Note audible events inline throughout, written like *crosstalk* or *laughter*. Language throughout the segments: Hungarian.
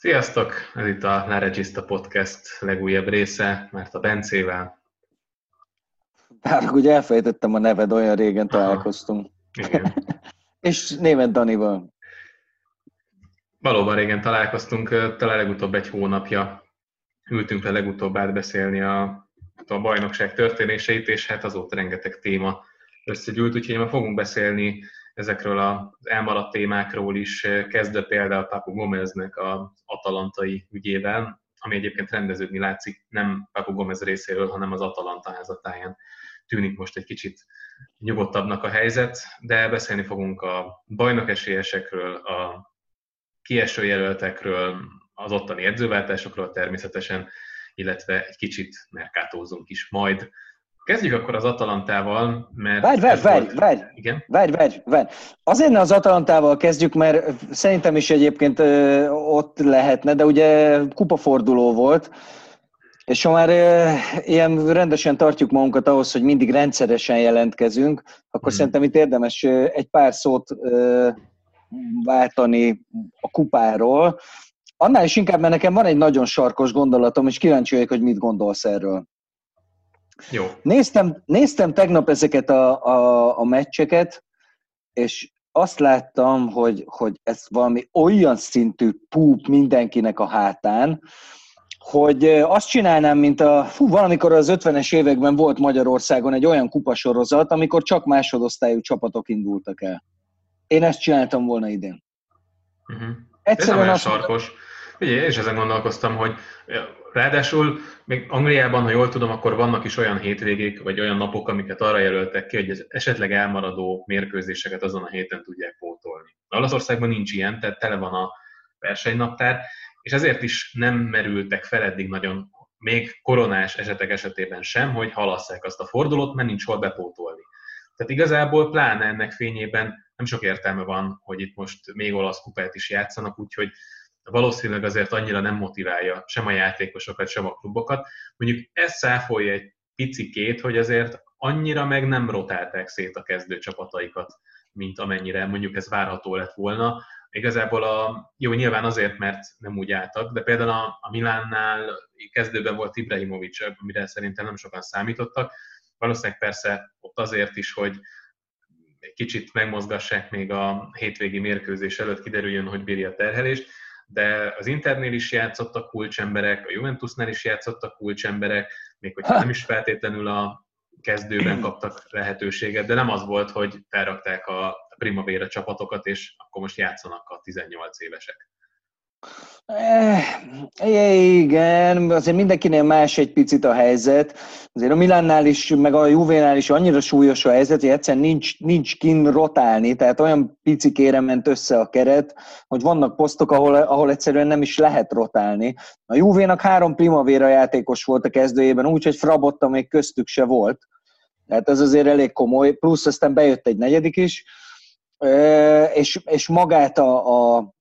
Sziasztok! Ez itt a La Regista Podcast legújabb része, mert a Bencével. Bár ugye elfejtettem a neved, olyan régen találkoztunk. Igen. *laughs* És német Danival. Valóban régen találkoztunk, talán legutóbb egy hónapja ültünk le legutóbb átbeszélni a, a bajnokság történéseit, és hát azóta rengeteg téma összegyűlt, úgyhogy ma fogunk beszélni ezekről az elmaradt témákról is, kezdve például Papu Gomeznek az atalantai ügyével, ami egyébként rendeződni látszik nem Papu Gomez részéről, hanem az Atalanta házatáján. Tűnik most egy kicsit nyugodtabbnak a helyzet, de beszélni fogunk a bajnok esélyesekről, a kieső jelöltekről, az ottani edzőváltásokról természetesen, illetve egy kicsit merkátózunk is majd. Kezdjük akkor az Atalantával, mert... Várj, várj, várj, volt... várj, Igen? várj, várj, várj. Azért ne az Atalantával kezdjük, mert szerintem is egyébként ö, ott lehetne, de ugye kupaforduló volt, és ha már ö, ilyen rendesen tartjuk magunkat ahhoz, hogy mindig rendszeresen jelentkezünk, akkor hmm. szerintem itt érdemes ö, egy pár szót ö, váltani a kupáról. Annál is inkább, mert nekem van egy nagyon sarkos gondolatom, és kíváncsi vagyok, hogy mit gondolsz erről. Jó. Néztem, néztem tegnap ezeket a, a, a meccseket, és azt láttam, hogy, hogy ez valami olyan szintű púp mindenkinek a hátán, hogy azt csinálnám, mint a, fú, valamikor az 50-es években volt Magyarországon egy olyan kupasorozat, amikor csak másodosztályú csapatok indultak el. Én ezt csináltam volna idén. Uh-huh. Egyszerűen Ez azt... sarkos. Ugye, én is ezen gondolkoztam, hogy ráadásul még Angliában, ha jól tudom, akkor vannak is olyan hétvégék, vagy olyan napok, amiket arra jelöltek ki, hogy az esetleg elmaradó mérkőzéseket azon a héten tudják pótolni. Olaszországban nincs ilyen, tehát tele van a versenynaptár, és ezért is nem merültek fel eddig nagyon, még koronás esetek esetében sem, hogy halasszák azt a fordulót, mert nincs hol bepótolni. Tehát igazából pláne ennek fényében nem sok értelme van, hogy itt most még olasz kupát is játszanak, úgyhogy valószínűleg azért annyira nem motiválja sem a játékosokat, sem a klubokat. Mondjuk ez száfolja egy picikét, hogy azért annyira meg nem rotálták szét a kezdő csapataikat, mint amennyire mondjuk ez várható lett volna. Igazából a, jó, nyilván azért, mert nem úgy álltak, de például a, a Milánnál kezdőben volt Ibrahimovic, amire szerintem nem sokan számítottak. Valószínűleg persze ott azért is, hogy egy kicsit megmozgassák még a hétvégi mérkőzés előtt, kiderüljön, hogy bírja a terhelést, de az Internél is játszottak kulcsemberek, a Juventusnál is játszottak kulcsemberek, még hogyha nem is feltétlenül a kezdőben kaptak lehetőséget, de nem az volt, hogy felrakták a Primavera csapatokat, és akkor most játszanak a 18 évesek. Eh, igen, azért mindenkinél más egy picit a helyzet. Azért a Milánnál is, meg a Juvénál is annyira súlyos a helyzet, hogy egyszerűen nincs, nincs kin rotálni, tehát olyan picikére ment össze a keret, hogy vannak posztok, ahol, ahol egyszerűen nem is lehet rotálni. A Juvénak három Primavera játékos volt a kezdőjében, úgyhogy Frabotta még köztük se volt. Tehát ez azért elég komoly, plusz aztán bejött egy negyedik is, eh, és, és magát a, a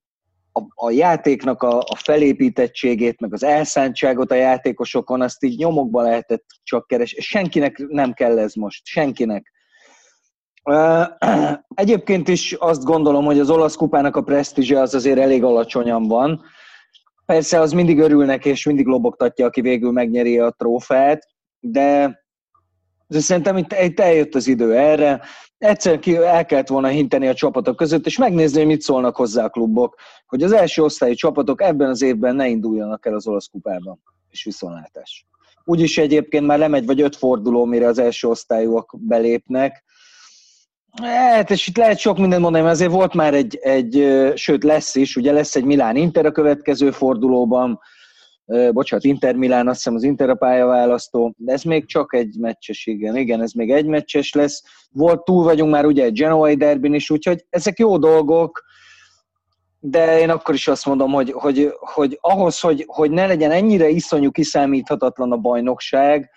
a, a játéknak a, a felépítettségét, meg az elszántságot a játékosokon, azt így nyomokba lehetett csak keresni. Senkinek nem kell ez most, senkinek. *clears throat* Egyébként is azt gondolom, hogy az olasz kupának a presztízse az azért elég alacsonyan van. Persze az mindig örülnek, és mindig lobogtatja, aki végül megnyeri a trófeát, de de szerintem itt, itt eljött az idő erre. Egyszer ki el kellett volna hinteni a csapatok között, és megnézni, hogy mit szólnak hozzá a klubok, hogy az első osztályú csapatok ebben az évben ne induljanak el az olasz kupában, és viszontlátás. Úgyis egyébként már lemegy vagy öt forduló, mire az első osztályúak belépnek. Hát, és itt lehet sok mindent mondani, mert azért volt már egy, egy, sőt lesz is, ugye lesz egy Milán Inter a következő fordulóban, bocsánat, Inter Milán, azt hiszem az Inter a pályaválasztó, de ez még csak egy meccses, igen, igen, ez még egy meccses lesz. Volt, túl vagyunk már ugye egy Genoai derbin is, úgyhogy ezek jó dolgok, de én akkor is azt mondom, hogy, hogy, hogy ahhoz, hogy, hogy ne legyen ennyire iszonyú kiszámíthatatlan a bajnokság,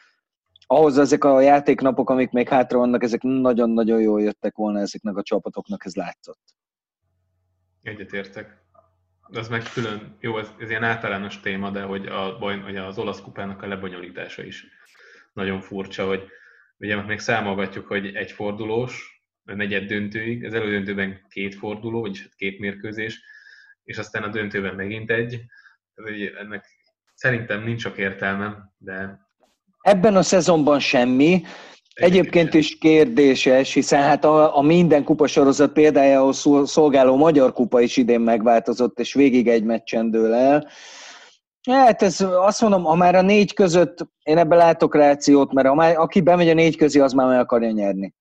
ahhoz ezek a játéknapok, amik még hátra vannak, ezek nagyon-nagyon jól jöttek volna ezeknek a csapatoknak, ez látszott. Egyetértek az meg külön, jó, ez, ez ilyen általános téma, de hogy, a, hogy az olasz kupának a lebonyolítása is nagyon furcsa, hogy ugye még számolgatjuk, hogy egy fordulós, a negyed döntőig, az elődöntőben két forduló, vagyis hát két mérkőzés, és aztán a döntőben megint egy, ennek szerintem nincs sok értelme, de... Ebben a szezonban semmi, Egyébként is kérdéses, hiszen hát a, a minden kupasorozat példájához szolgáló Magyar Kupa is idén megváltozott, és végig egy meccsen dől el. Hát ez azt mondom, ha már a négy között, én ebben látok rációt, mert már, aki bemegy a négy közé, az már meg akarja nyerni.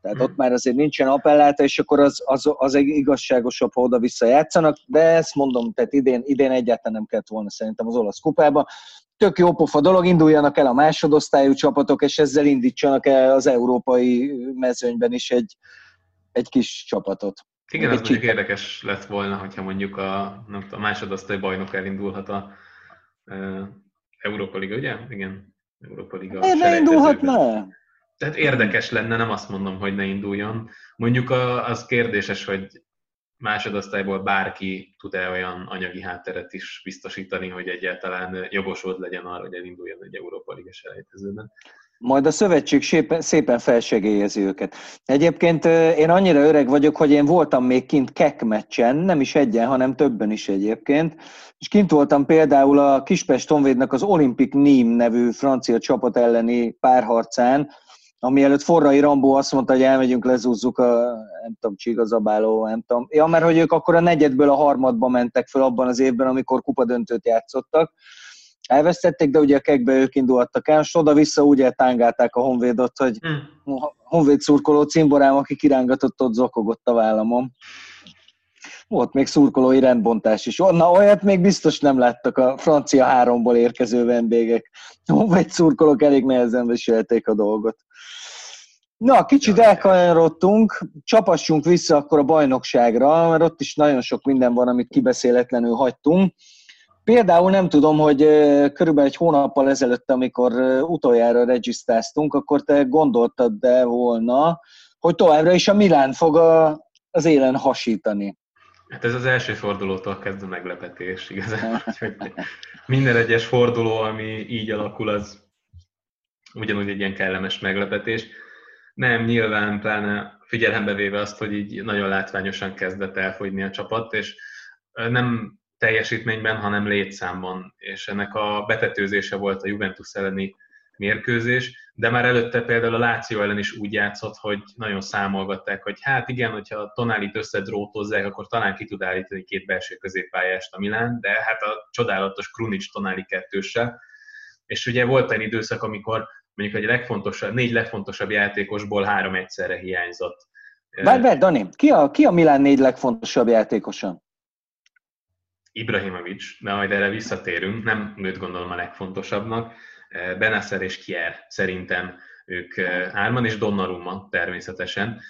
Tehát hmm. ott már azért nincsen appelláta, és akkor az, az, az egy igazságosabb, ha oda-vissza játszanak, de ezt mondom, tehát idén, idén egyáltalán nem kellett volna szerintem az olasz kupába tök jó pofa dolog, induljanak el a másodosztályú csapatok, és ezzel indítsanak el az európai mezőnyben is egy, egy kis csapatot. Igen, az mondjuk érdekes lett volna, hogyha mondjuk a, nem tudom, a másodosztály bajnok elindulhat a e, Európa Liga, ugye? Igen, Európa Liga. Miért ne indulhatna? Tehát érdekes lenne, nem azt mondom, hogy ne induljon. Mondjuk az kérdéses, hogy másodosztályból bárki tud-e olyan anyagi hátteret is biztosítani, hogy egyáltalán jogosult legyen arra, hogy elinduljon egy Európa Liges elejtezőben. Majd a szövetség szépen, szépen felsegélyezi őket. Egyébként én annyira öreg vagyok, hogy én voltam még kint kek meccsen, nem is egyen, hanem többen is egyébként, és kint voltam például a Kispest Honvédnak az Olympic Nîmes nevű francia csapat elleni párharcán, ami előtt Forrai Rambó azt mondta, hogy elmegyünk, lezúzzuk a, nem tudom, Csigazabáló, nem tudom. Ja, mert hogy ők akkor a negyedből a harmadba mentek fel abban az évben, amikor kupadöntőt játszottak. Elvesztették, de ugye a kekbe ők indultak el, és oda-vissza úgy eltángálták a Honvédot, hogy hmm. Honvéd szurkoló cimborám, aki kirángatott, ott zokogott a vállamon. Volt még szurkolói rendbontás is. Na, olyat még biztos nem láttak a francia háromból érkező vendégek. Honvéd szurkolók elég nehezen viselték a dolgot. Na, kicsit elkanyarodtunk, csapassunk vissza akkor a bajnokságra, mert ott is nagyon sok minden van, amit kibeszéletlenül hagytunk. Például nem tudom, hogy körülbelül egy hónappal ezelőtt, amikor utoljára regisztráztunk, akkor te gondoltad de volna, hogy továbbra is a Milán fog az élen hasítani. Hát ez az első fordulótól kezdve meglepetés igazán. *laughs* Minden egyes forduló, ami így alakul, az ugyanúgy egy ilyen kellemes meglepetés. Nem, nyilván pláne figyelembe véve azt, hogy így nagyon látványosan kezdett elfogyni a csapat, és nem teljesítményben, hanem létszámban, és ennek a betetőzése volt a Juventus elleni mérkőzés, de már előtte például a Láció ellen is úgy játszott, hogy nagyon számolgatták, hogy hát igen, hogyha a Tonálit összedrótozzák, akkor talán ki tud állítani két belső középpályást a Milán, de hát a csodálatos Krunic Tonáli kettőse. És ugye volt egy időszak, amikor mondjuk egy legfontosabb, négy legfontosabb játékosból három egyszerre hiányzott. Várj, várj, Dani, ki a, ki a Milán négy legfontosabb játékosa? Ibrahimovic, de majd erre visszatérünk, nem őt gondolom a legfontosabbnak. Benasser és Kier szerintem ők hárman, és Donnarumma természetesen.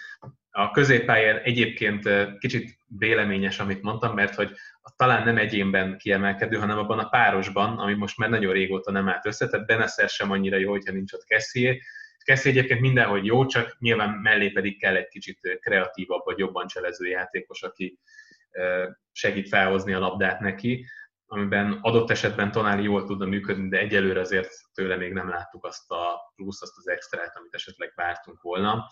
A középpályán egyébként kicsit véleményes, amit mondtam, mert hogy talán nem egyénben kiemelkedő, hanem abban a párosban, ami most már nagyon régóta nem állt össze, tehát Beneszer sem annyira jó, hogyha nincs ott Kessié. Kessié egyébként mindenhogy jó, csak nyilván mellé pedig kell egy kicsit kreatívabb vagy jobban cselező játékos, aki segít felhozni a labdát neki, amiben adott esetben Tonáli jól tudna működni, de egyelőre azért tőle még nem láttuk azt a plusz, azt az extrát, amit esetleg vártunk volna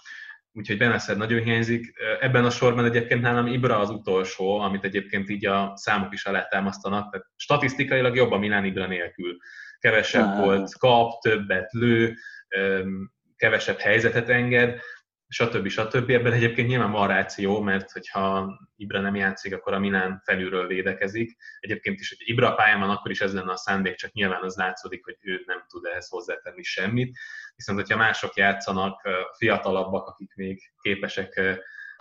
úgyhogy Beneszed nagyon hiányzik. Ebben a sorban egyébként nálam Ibra az utolsó, amit egyébként így a számok is alátámasztanak, tehát statisztikailag jobb a Milán Ibra nélkül. Kevesebb ah. volt, kap, többet lő, kevesebb helyzetet enged, stb. stb. Ebben egyébként nyilván van ráció, mert hogyha Ibra nem játszik, akkor a Milán felülről védekezik. Egyébként is, hogy Ibra pályán van, akkor is ez lenne a szándék, csak nyilván az látszódik, hogy ő nem tud ehhez hozzátenni semmit. Viszont, hogyha mások játszanak, fiatalabbak, akik még képesek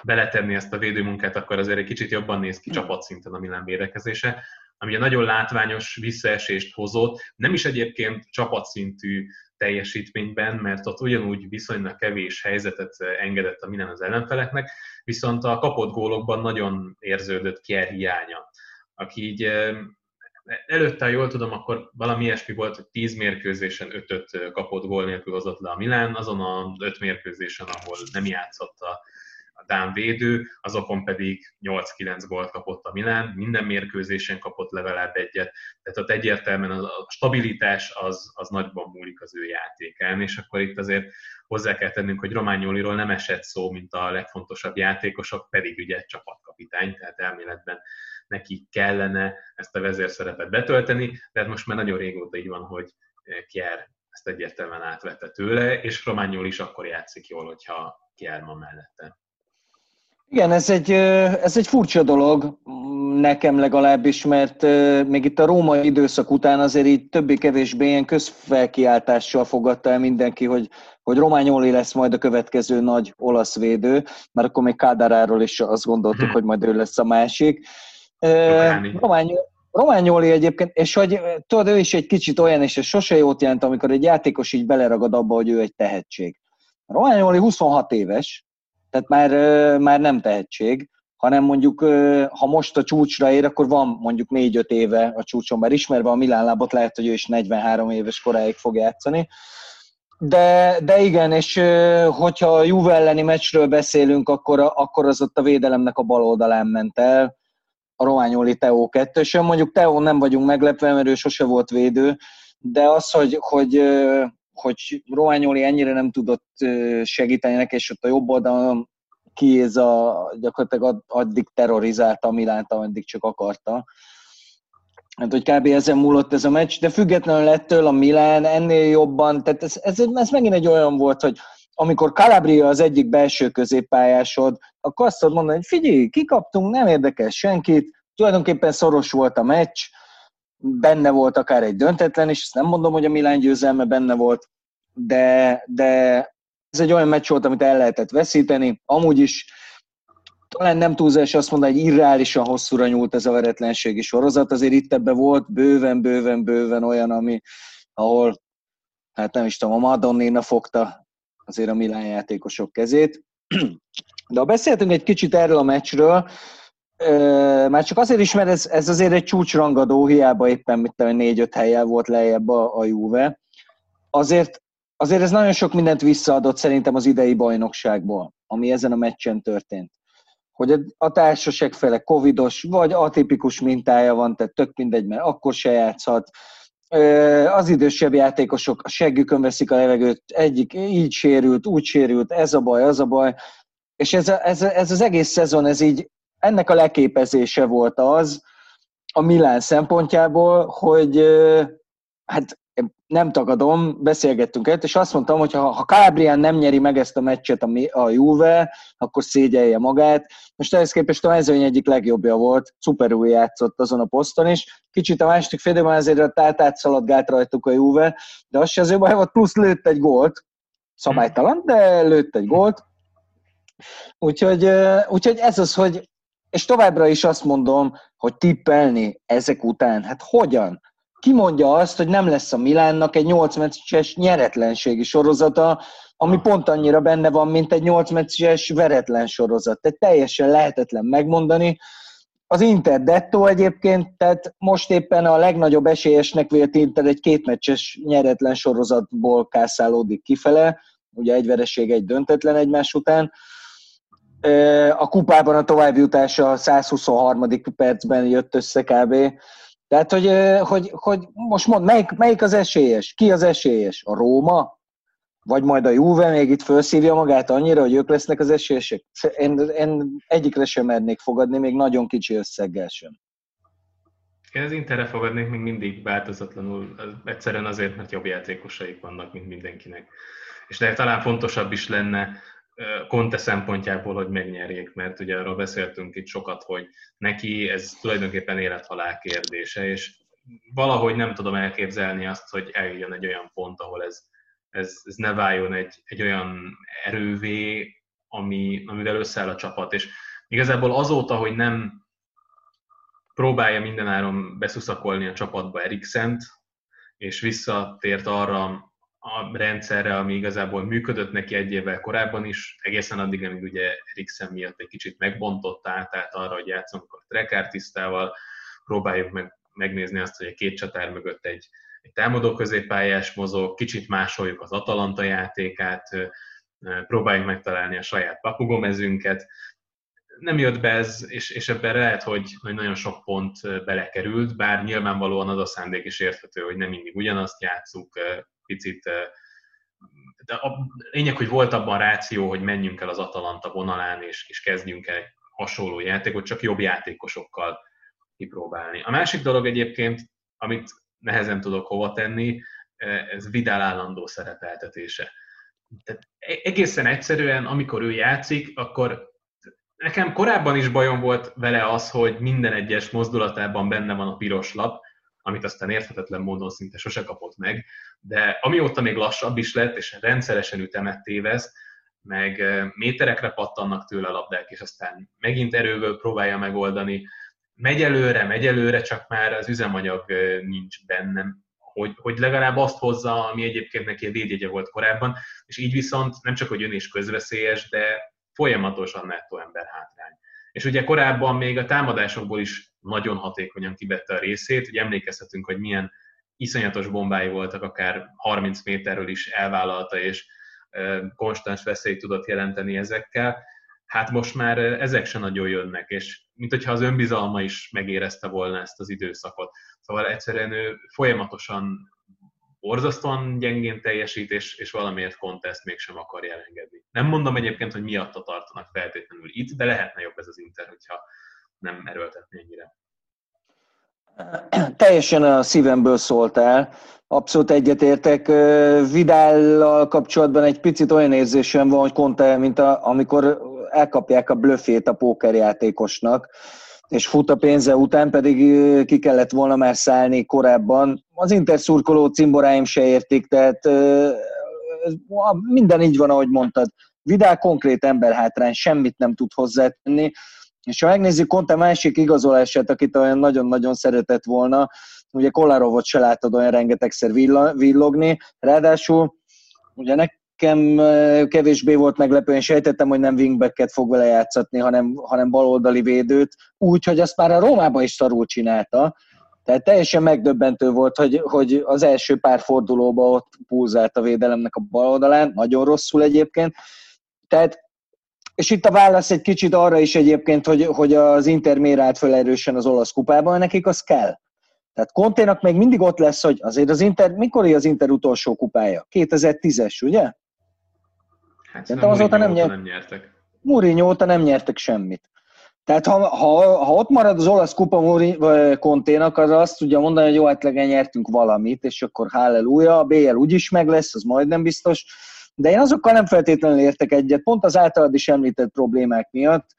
beletenni ezt a védőmunkát, akkor azért egy kicsit jobban néz ki csapatszinten a Milán védekezése ami egy nagyon látványos visszaesést hozott, nem is egyébként csapatszintű teljesítményben, mert ott ugyanúgy viszonylag kevés helyzetet engedett a minden az ellenfeleknek, viszont a kapott gólokban nagyon érződött Kier hiánya, aki így előtte, ha jól tudom, akkor valami ilyesmi volt, hogy 10 mérkőzésen 5-öt kapott gól nélkül hozott le a Milán, azon a 5 mérkőzésen, ahol nem játszott a Dán védő, azokon pedig 8-9 gólt kapott a Milán, minden mérkőzésen kapott legalább egyet, tehát ott egyértelműen a stabilitás az, az nagyban múlik az ő játékán, és akkor itt azért hozzá kell tennünk, hogy Románioliról nem esett szó, mint a legfontosabb játékosok, pedig ugye csapatkapitány, tehát elméletben neki kellene ezt a vezérszerepet betölteni, de hát most már nagyon régóta így van, hogy Kier ezt egyértelműen átvette tőle, és Romániol is akkor játszik jól, hogyha Kier van mellette. Igen, ez egy, ez egy furcsa dolog, nekem legalábbis, mert még itt a római időszak után azért így többé-kevésbé ilyen közfelkiáltással fogadta el mindenki, hogy, hogy Rományoli lesz majd a következő nagy olasz védő, mert akkor még Kádáráról is azt gondoltuk, hmm. hogy majd ő lesz a másik. Rományoli, Rományoli egyébként, és hogy tudod, ő is egy kicsit olyan, és ez sose jót jelent, amikor egy játékos így beleragad abba, hogy ő egy tehetség. Rományoli 26 éves, tehát már, már nem tehetség, hanem mondjuk, ha most a csúcsra ér, akkor van mondjuk 4-5 éve a csúcson, bár ismerve a Milán lábot, lehet, hogy ő is 43 éves koráig fog játszani. De, de igen, és hogyha a Juve elleni meccsről beszélünk, akkor, akkor az ott a védelemnek a bal oldalán ment el, a Rományoli Teó 2 és mondjuk Teó nem vagyunk meglepve, mert ő sose volt védő, de az, hogy, hogy, hogy Rományoli ennyire nem tudott segíteni neki, és ott a jobb oldalon a gyakorlatilag addig terrorizálta Milánt, ameddig csak akarta. Hát, hogy kb. ezen múlott ez a meccs, de függetlenül ettől a Milán ennél jobban, tehát ez, ez, ez megint egy olyan volt, hogy amikor Calabria az egyik belső középpályásod, akkor azt tudod mondani, hogy figyelj, kikaptunk, nem érdekel senkit, tulajdonképpen szoros volt a meccs, benne volt akár egy döntetlen is, nem mondom, hogy a Milán győzelme benne volt, de, de ez egy olyan meccs volt, amit el lehetett veszíteni. Amúgy is talán nem túlzás azt mondani, hogy irreálisan hosszúra nyúlt ez a veretlenségi sorozat, azért itt ebbe volt bőven, bőven, bőven olyan, ami, ahol, hát nem is tudom, a Madonnina fogta azért a Milán játékosok kezét. *clears throat* De ha beszéltünk egy kicsit erről a meccsről, már csak azért is, mert ez, ez azért egy csúcsrangadó, hiába éppen mit tudom, négy-öt helyen volt lejjebb a, a Juve. Azért, azért ez nagyon sok mindent visszaadott szerintem az idei bajnokságból, ami ezen a meccsen történt. Hogy a társaság fele covidos, vagy atipikus mintája van, tehát tök mindegy, mert akkor se játszhat. Az idősebb játékosok a seggükön veszik a levegőt, egyik így sérült, úgy sérült, ez a baj, az a baj. És ez, a, ez, ez az egész szezon, ez így ennek a leképezése volt az a Milán szempontjából, hogy hát nem tagadom, beszélgettünk el, és azt mondtam, hogy ha, ha Kábrián nem nyeri meg ezt a meccset a, a Juve, akkor szégyelje magát. Most ehhez képest a mezőny egyik legjobbja volt, szuperül játszott azon a poszton is. Kicsit a második félidőben azért a tátát szaladgált rajtuk a Juve, de az se az baj volt, plusz lőtt egy gólt, szabálytalan, de lőtt egy gólt. Úgyhogy, úgyhogy ez az, hogy és továbbra is azt mondom, hogy tippelni ezek után, hát hogyan? Ki mondja azt, hogy nem lesz a Milánnak egy 8 meccses nyeretlenségi sorozata, ami pont annyira benne van, mint egy 8 meccses veretlen sorozat. Tehát teljesen lehetetlen megmondani. Az Inter dettó egyébként, tehát most éppen a legnagyobb esélyesnek vélt Inter egy kétmeccses nyeretlen sorozatból kászálódik kifele, ugye egy vereség, egy döntetlen egymás után a kupában a továbbjutása a 123. percben jött össze kb. Tehát, hogy, hogy, hogy most mond, melyik, melyik az esélyes? Ki az esélyes? A Róma? Vagy majd a Juve még itt felszívja magát annyira, hogy ők lesznek az esélyesek? Én, én egyikre sem mernék fogadni, még nagyon kicsi összeggel sem. Én az Interre fogadnék még mindig változatlanul, egyszerűen azért, mert jobb játékosaik vannak, mint mindenkinek. És de talán fontosabb is lenne Conte szempontjából, hogy megnyerjék, mert ugye arról beszéltünk itt sokat, hogy neki ez tulajdonképpen élethalál kérdése, és valahogy nem tudom elképzelni azt, hogy eljön egy olyan pont, ahol ez, ez, ez ne váljon egy, egy olyan erővé, ami, amivel összeáll a csapat. És igazából azóta, hogy nem próbálja mindenáron beszuszakolni a csapatba Eriksent, és visszatért arra a rendszerre, ami igazából működött neki egy évvel korábban is, egészen addig, amíg ugye Eriksen miatt egy kicsit megbontotta tehát arra, hogy játszunk a trekártisztával, próbáljuk meg, megnézni azt, hogy a két csatár mögött egy, egy támadó középpályás mozog, kicsit másoljuk az Atalanta játékát, próbáljuk megtalálni a saját papugomezünket. Nem jött be ez, és, és ebben lehet, hogy, hogy nagyon sok pont belekerült, bár nyilvánvalóan az a szándék is érthető, hogy nem mindig ugyanazt játszuk, picit de a lényeg, hogy volt abban ráció, hogy menjünk el az Atalanta vonalán, és, és kezdjünk el hasonló játékot, csak jobb játékosokkal kipróbálni. A másik dolog egyébként, amit nehezen tudok hova tenni, ez Vidal állandó szerepeltetése. Tehát e-, egészen egyszerűen, amikor ő játszik, akkor nekem korábban is bajom volt vele az, hogy minden egyes mozdulatában benne van a piros lap, amit aztán érthetetlen módon szinte sose kapott meg, de amióta még lassabb is lett, és rendszeresen ütemet tévez, meg méterekre pattannak tőle a labdák, és aztán megint erőből próbálja megoldani, megy előre, megy előre, csak már az üzemanyag nincs bennem, hogy, hogy legalább azt hozza, ami egyébként neki a védjegye volt korábban, és így viszont nem csak, hogy ön is közveszélyes, de folyamatosan nettó ember hátrány. És ugye korábban még a támadásokból is nagyon hatékonyan kivette a részét, ugye emlékezhetünk, hogy milyen iszonyatos bombái voltak, akár 30 méterről is elvállalta, és konstans veszélyt tudott jelenteni ezekkel. Hát most már ezek se nagyon jönnek, és mint hogyha az önbizalma is megérezte volna ezt az időszakot. Szóval egyszerűen ő folyamatosan borzasztóan gyengén teljesít, és, és valamiért kontest mégsem akarja elengedni. Nem mondom egyébként, hogy miatta tartanak feltétlenül itt, de lehetne jobb ez az Inter, hogyha nem erőltetni ennyire. *clears throat* Teljesen a szívemből szóltál, abszolút egyetértek. Vidállal kapcsolatban egy picit olyan érzésem van, hogy Conte, mint a, amikor elkapják a blöfét a pókerjátékosnak, és fut a pénze után, pedig ki kellett volna már szállni korábban. Az Inter szurkoló cimboráim se értik, tehát minden így van, ahogy mondtad. Vidál konkrét emberhátrány, semmit nem tud hozzátenni. És ha megnézzük Conte másik igazolását, akit olyan nagyon-nagyon szeretett volna, ugye Kolarovot se látod olyan rengetegszer villogni, ráadásul ugye nekem kevésbé volt meglepő, én sejtettem, hogy nem wingbacket fog vele játszatni, hanem, hanem baloldali védőt, úgy, hogy azt már a Rómában is szarul csinálta, tehát teljesen megdöbbentő volt, hogy, hogy az első pár fordulóban ott pulzált a védelemnek a bal oldalán, nagyon rosszul egyébként. Tehát és itt a válasz egy kicsit arra is egyébként, hogy, hogy az Inter miért állt föl erősen az olasz kupában, nekik az kell. Tehát Konténak még mindig ott lesz, hogy azért az Inter, mikor az Inter utolsó kupája? 2010-es, ugye? Hát Szerintem azóta nem, nyert... nem nyertek. Mourinho óta nem nyertek semmit. Tehát ha, ha, ha ott marad az olasz kupa Konténak, az azt tudja mondani, hogy jó, hát nyertünk valamit, és akkor halleluja, a BL úgyis meg lesz, az majdnem biztos de én azokkal nem feltétlenül értek egyet, pont az általad is említett problémák miatt,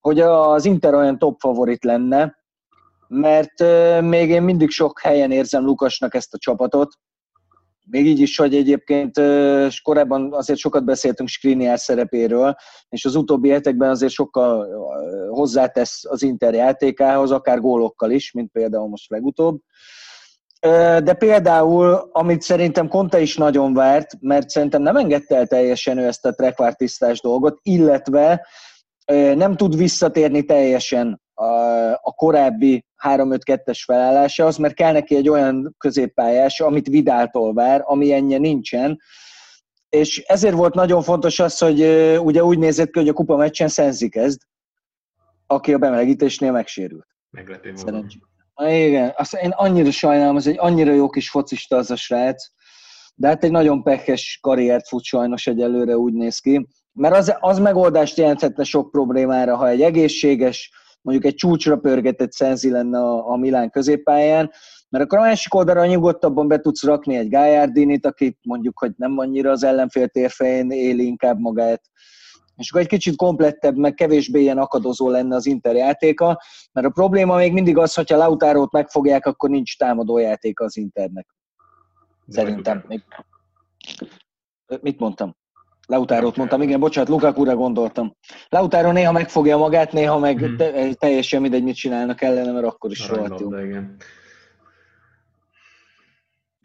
hogy az Inter olyan top favorit lenne, mert még én mindig sok helyen érzem Lukasnak ezt a csapatot, még így is, hogy egyébként és korábban azért sokat beszéltünk Skriniar szerepéről, és az utóbbi hetekben azért sokkal hozzátesz az Inter játékához, akár gólokkal is, mint például most legutóbb. De például, amit szerintem Conte is nagyon várt, mert szerintem nem engedte el teljesen ő ezt a trekvártisztás dolgot, illetve nem tud visszatérni teljesen a korábbi 3-5-2-es felállásához, mert kell neki egy olyan középpályás, amit Vidáltól vár, ami ennyi nincsen, és ezért volt nagyon fontos az, hogy ugye úgy nézett ki, hogy a kupa meccsen Szenzi kezd, aki a bemelegítésnél megsérült. Meglepő. Igen, azt én annyira sajnálom, ez egy annyira jó kis focista az a srác, de hát egy nagyon pekes karriert fut sajnos egyelőre úgy néz ki, mert az, az megoldást jelenthetne sok problémára, ha egy egészséges, mondjuk egy csúcsra pörgetett Szenzi lenne a, a Milán középpályán, mert akkor a másik oldalra nyugodtabban be tudsz rakni egy Gájárdinit, akit mondjuk, hogy nem annyira az ellenfél térfején éli inkább magát, és akkor egy kicsit komplettebb, meg kevésbé ilyen akadozó lenne az Inter játéka, mert a probléma még mindig az, hogyha Lautárót megfogják, akkor nincs támadó játéka az Internek. Szerintem. Még... Mit mondtam? Lautárót mondtam, igen, bocsánat, Lukakura gondoltam. Lautáró néha megfogja magát, néha meg hmm. te, teljesen mindegy, mit csinálnak ellene, mert akkor is rohadt jó. Igen.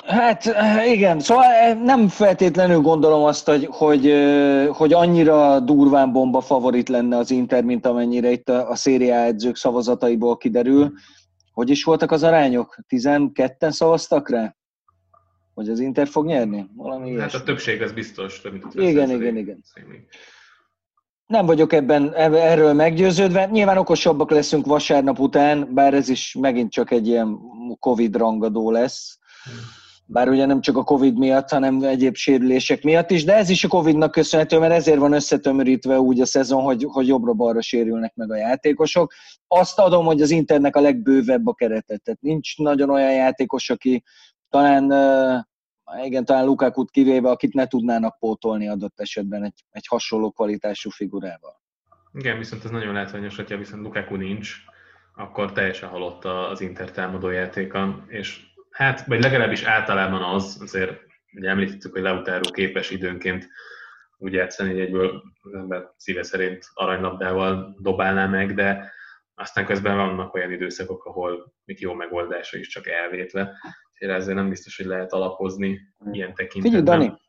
Hát igen, szóval eh, nem feltétlenül gondolom azt, hogy, hogy, eh, hogy annyira durván bomba favorit lenne az Inter, mint amennyire itt a, a szériá edzők szavazataiból kiderül. Hogy is voltak az arányok? 12-en szavaztak rá? Hogy az Inter fog nyerni? Valami hát ilyesmi. a többség az biztos. Több mint igen, igen, igen. Nem vagyok ebben erről meggyőződve. Nyilván okosabbak leszünk vasárnap után, bár ez is megint csak egy ilyen Covid rangadó lesz. Bár ugye nem csak a Covid miatt, hanem egyéb sérülések miatt is, de ez is a Covidnak köszönhető, mert ezért van összetömörítve úgy a szezon, hogy, hogy jobbra-balra sérülnek meg a játékosok. Azt adom, hogy az Internek a legbővebb a keretet, tehát nincs nagyon olyan játékos, aki talán, igen, talán Lukákut kivéve, akit ne tudnának pótolni adott esetben egy, egy hasonló kvalitású figurával. Igen, viszont ez nagyon látványos, hogyha viszont Lukaku nincs, akkor teljesen halott az Inter támadó játéka, és hát, vagy legalábbis általában az, azért ugye említettük, hogy Lautaro képes időnként úgy játszani, egyből az ember szíve szerint aranylabdával dobálná meg, de aztán közben vannak olyan időszakok, ahol még jó megoldása is csak elvétve. Úgyhogy ezért nem biztos, hogy lehet alapozni ilyen tekintetben. Figyelj, Dani,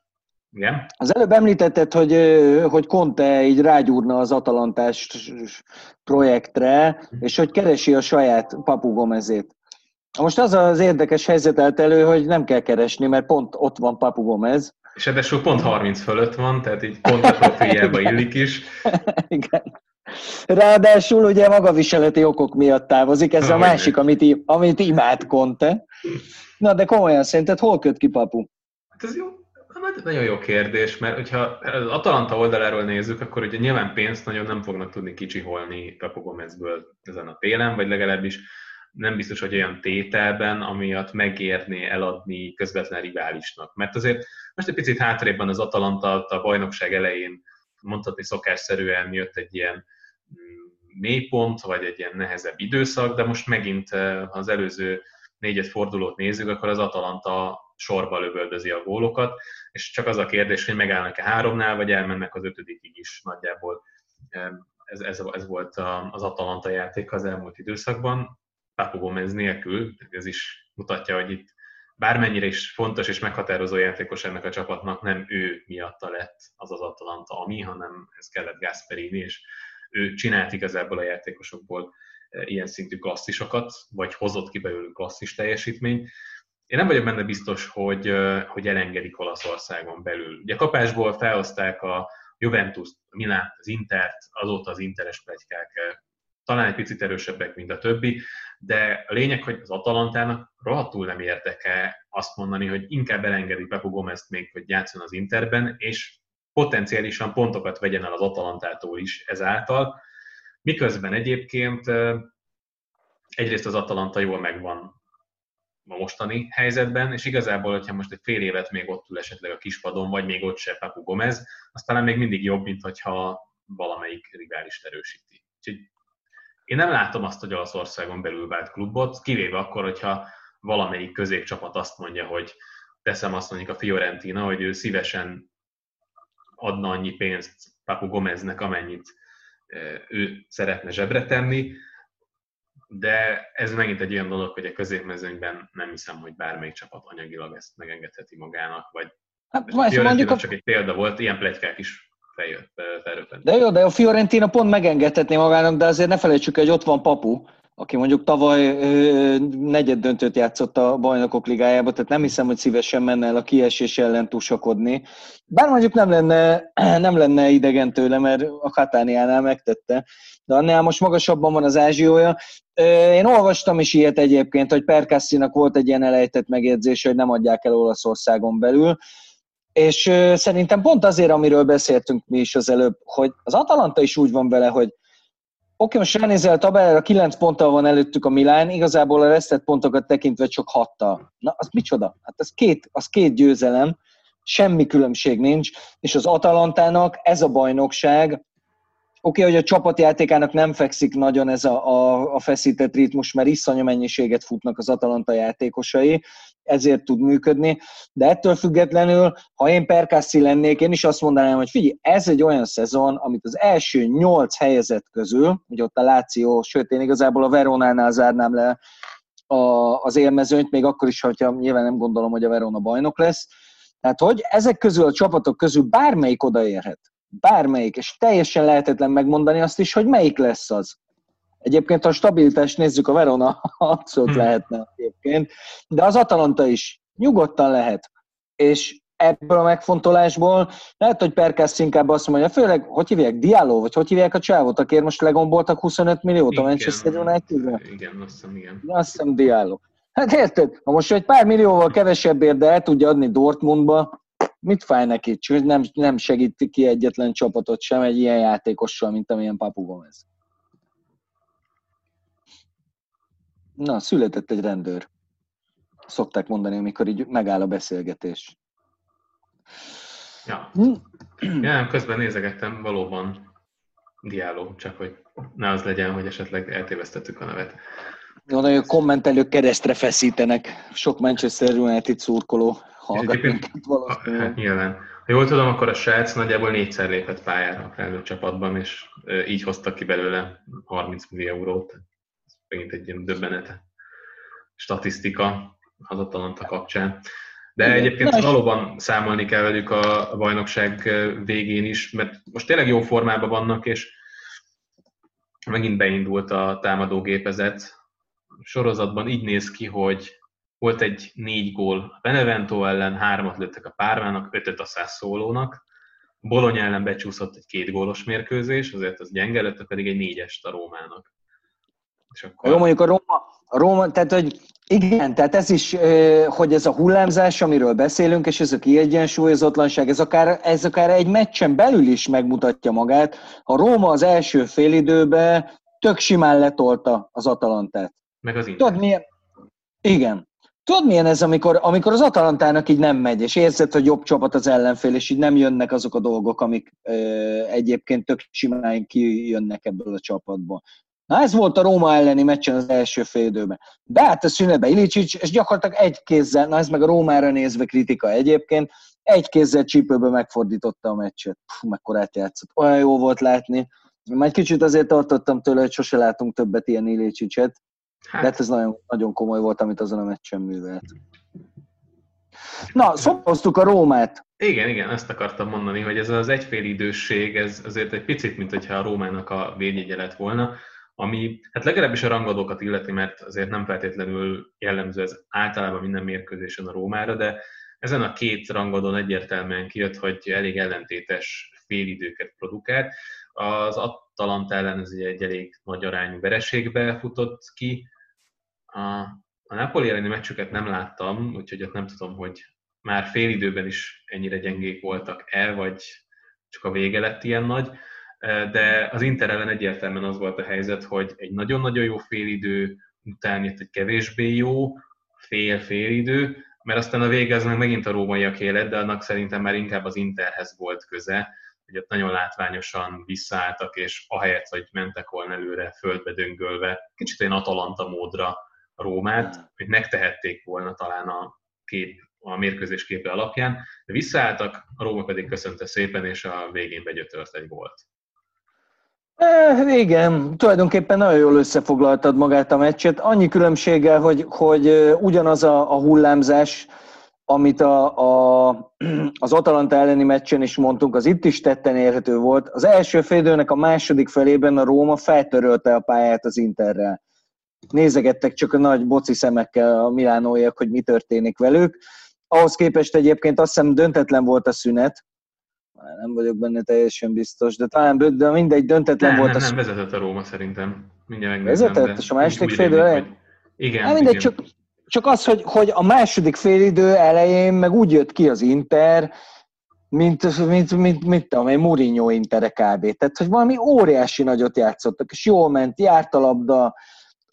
igen? Az előbb említetted, hogy, hogy Conte így rágyúrna az Atalantás projektre, és hogy keresi a saját Papu Gomezét. Most az az érdekes helyzet állt elő, hogy nem kell keresni, mert pont ott van Papu Gomez. És edesül pont 30 fölött van, tehát így pont a profiljába illik is. *laughs* Igen. Ráadásul ugye magaviseleti okok miatt távozik, ez a másik, amit, amit imád Conte. Na de komolyan szerinted hol köt ki Papu? Hát ez jó, nagyon jó kérdés, mert hogyha az Atalanta oldaláról nézzük, akkor ugye nyilván pénzt nagyon nem fognak tudni kicsiholni Papu Gomezből ezen a télen, vagy legalábbis nem biztos, hogy olyan tételben, amiatt megérné eladni közvetlen riválisnak. Mert azért most egy picit hátrébb van az Atalanta, a bajnokság elején mondhatni szokásszerűen jött egy ilyen mélypont, vagy egy ilyen nehezebb időszak, de most megint eh, az előző négyet fordulót nézzük, akkor az Atalanta sorba lövöldözi a gólokat, és csak az a kérdés, hogy megállnak-e háromnál, vagy elmennek az ötödikig is nagyjából. Ez, ez, ez volt az Atalanta játék az elmúlt időszakban. Papu Gomez nélkül, ez is mutatja, hogy itt bármennyire is fontos és meghatározó játékos ennek a csapatnak, nem ő miatta lett az az Atalanta, ami, hanem ez kellett Gasperini, és ő csinált igazából a játékosokból ilyen szintű klasszisokat, vagy hozott ki belőlük klasszis teljesítményt. Én nem vagyok benne biztos, hogy, hogy elengedik Olaszországon belül. Ugye kapásból felhozták a Juventus, Milán, az Intert, azóta az Interes plegykák talán egy picit erősebbek, mint a többi, de a lényeg, hogy az Atalantának rohadtul nem érdeke azt mondani, hogy inkább elengedi Pepu Gomez még, hogy játszon az Interben, és potenciálisan pontokat vegyen el az Atalantától is ezáltal, miközben egyébként egyrészt az Atalanta jól megvan a mostani helyzetben, és igazából, hogyha most egy fél évet még ott ül esetleg a kispadon, vagy még ott se Papu Gomez, az talán még mindig jobb, mint hogyha valamelyik rivális erősíti. Úgyhogy én nem látom azt, hogy Olaszországon belül vált klubot, kivéve akkor, hogyha valamelyik középcsapat azt mondja, hogy teszem azt mondjuk a Fiorentina, hogy ő szívesen adna annyi pénzt Papu Gomeznek, amennyit ő szeretne zsebre tenni, de ez megint egy olyan dolog, hogy a középmezőnyben nem hiszem, hogy bármelyik csapat anyagilag ezt megengedheti magának, vagy hát, a mondjuk a... csak egy példa volt, ilyen plegykák is feljött, felröpent. De jó, de a Fiorentina pont megengedhetné magának, de azért ne felejtsük, hogy ott van Papu, aki mondjuk tavaly negyed döntőt játszott a bajnokok ligájába, tehát nem hiszem, hogy szívesen menne el a kiesés ellen tusakodni. Bár mondjuk nem lenne, *clears throat* nem lenne idegen tőle, mert a Katániánál megtette, de annál most magasabban van az ázsiója. Én olvastam is ilyet egyébként, hogy Perkasszinak volt egy ilyen elejtett megjegyzés, hogy nem adják el Olaszországon belül, és szerintem pont azért, amiről beszéltünk mi is az előbb, hogy az Atalanta is úgy van vele, hogy Oké, most ránézel a tabellára, 9 ponttal van előttük a Milán, igazából a resztett pontokat tekintve csak hattal. Na, az micsoda? Hát az két, az két győzelem, semmi különbség nincs, és az Atalantának ez a bajnokság, oké, hogy a csapatjátékának nem fekszik nagyon ez a, a, a feszített ritmus, mert iszonyú mennyiséget futnak az Atalanta játékosai, ezért tud működni, de ettől függetlenül, ha én Perkászi lennék, én is azt mondanám, hogy figyelj, ez egy olyan szezon, amit az első nyolc helyezett közül, ugye ott a Láció, sőt én igazából a Veronánál zárnám le a, az élmezőnyt, még akkor is, hogyha nyilván nem gondolom, hogy a Verona bajnok lesz, tehát hogy ezek közül a csapatok közül bármelyik odaérhet, bármelyik, és teljesen lehetetlen megmondani azt is, hogy melyik lesz az. Egyébként, ha a stabilitást nézzük, a Verona *laughs* abszolút hmm. lehetne egyébként, de az Atalanta is nyugodtan lehet. És ebből a megfontolásból lehet, hogy Perkász inkább azt mondja, főleg, hogy hívják, Diallo, vagy hogy hívják a csávot, akiért most legomboltak 25 milliót a Manchester United-re? Igen, azt hiszem, igen. Azt hiszem Diallo. Hát érted, ha most egy pár millióval kevesebbért, de el tudja adni Dortmundba, mit fáj neki? Csak nem, nem segít ki egyetlen csapatot sem egy ilyen játékossal, mint amilyen Papu Gomez. Na, született egy rendőr. Szokták mondani, amikor így megáll a beszélgetés. Ja. Hm. ja, közben nézegettem, valóban diáló, csak hogy ne az legyen, hogy esetleg eltévesztettük a nevet. Jó, nagyon kommentelők keresztre feszítenek. Sok Manchester United szurkoló hallgat minket Hát nyilván. Ha jól tudom, akkor a srác nagyjából négyszer lépett pályára a felnőtt csapatban, és így hoztak ki belőle 30 millió eurót. Ez megint egy ilyen döbbenet statisztika az Atalanta kapcsán. De egyébként Na, valóban számolni kell velük a bajnokság végén is, mert most tényleg jó formában vannak, és megint beindult a támadógépezet. A sorozatban így néz ki, hogy volt egy négy gól a Benevento ellen, hármat lőttek a Pármának, ötöt a Szászólónak. Bolony ellen becsúszott egy két gólos mérkőzés, azért az gyenge lett, pedig egy négyest a Rómának. És akkor... Jó, mondjuk a Róma, a Róma, tehát hogy igen, tehát ez is, hogy ez a hullámzás, amiről beszélünk, és ez a kiegyensúlyozatlanság, ez akár, ez akár egy meccsen belül is megmutatja magát. A Róma az első félidőben tök simán letolta az Atalantát. Meg az Tudod, milyen? Igen. Tudod, milyen ez, amikor, amikor az Atalantának így nem megy, és érzed, hogy jobb csapat az ellenfél, és így nem jönnek azok a dolgok, amik ö, egyébként tök simán kijönnek ebből a csapatból. Na ez volt a Róma elleni meccsen az első fél időben. Hát a szünetbe Ilicsics, és gyakorlatilag egy kézzel, na ez meg a Rómára nézve kritika egyébként, egy kézzel csípőbe megfordította a meccset. Puh, mekkorát játszott. Olyan jó volt látni. Már egy kicsit azért tartottam tőle, hogy sose látunk többet ilyen Ilicsicset. Hát. De hát ez nagyon, nagyon komoly volt, amit azon a meccsen művelt. Na, szoboztuk a Rómát. Igen, igen, ezt akartam mondani, hogy ez az egyfél idősség, ez azért egy picit, mint hogyha a Rómának a védjegye lett volna ami hát legalábbis a rangadókat illeti, mert azért nem feltétlenül jellemző ez általában minden mérkőzésen a Rómára, de ezen a két rangadón egyértelműen kijött, hogy elég ellentétes félidőket produkált. Az Atalanta ellen ez egy elég nagy arányú vereségbe futott ki. A, a Napoli elleni meccsüket nem láttam, úgyhogy ott nem tudom, hogy már félidőben is ennyire gyengék voltak el, vagy csak a vége lett ilyen nagy. De az Inter ellen egyértelműen az volt a helyzet, hogy egy nagyon-nagyon jó félidő után jött egy kevésbé jó fél-félidő, mert aztán a vége az meg megint a rómaiak élet, de annak szerintem már inkább az Interhez volt köze, hogy ott nagyon látványosan visszaálltak, és ahelyett, hogy mentek volna előre földbe döngölve, kicsit egy Atalanta módra Rómát, hogy megtehették volna talán a kép, a mérkőzés képe alapján, de visszaálltak, a Róma pedig köszönte szépen, és a végén begyötört egy volt. Eh, igen, tulajdonképpen nagyon jól összefoglaltad magát a meccset. Annyi különbséggel, hogy, hogy ugyanaz a, a hullámzás, amit a, a, *clears throat* az Atalanta elleni meccsen is mondtunk, az itt is tetten érhető volt. Az első félidőnek a második felében a Róma feltörölte a pályát az Interrel. Nézegettek csak a nagy boci szemekkel a milánóiak, hogy mi történik velük. Ahhoz képest egyébként azt hiszem döntetlen volt a szünet, nem vagyok benne teljesen biztos, de talán de mindegy, döntetlen nem, volt. Nem, nem, vezetett a Róma szerintem. Mindjárt Vezetett, és a második fél idő elején? Igen, hát mindegy, igen. Csak, csak az, hogy, hogy a második fél idő elején meg úgy jött ki az Inter, mint, mint, mint, mint tudom egy Mourinho Intere kb. Tehát, hogy valami óriási nagyot játszottak, és jól ment, járt a labda,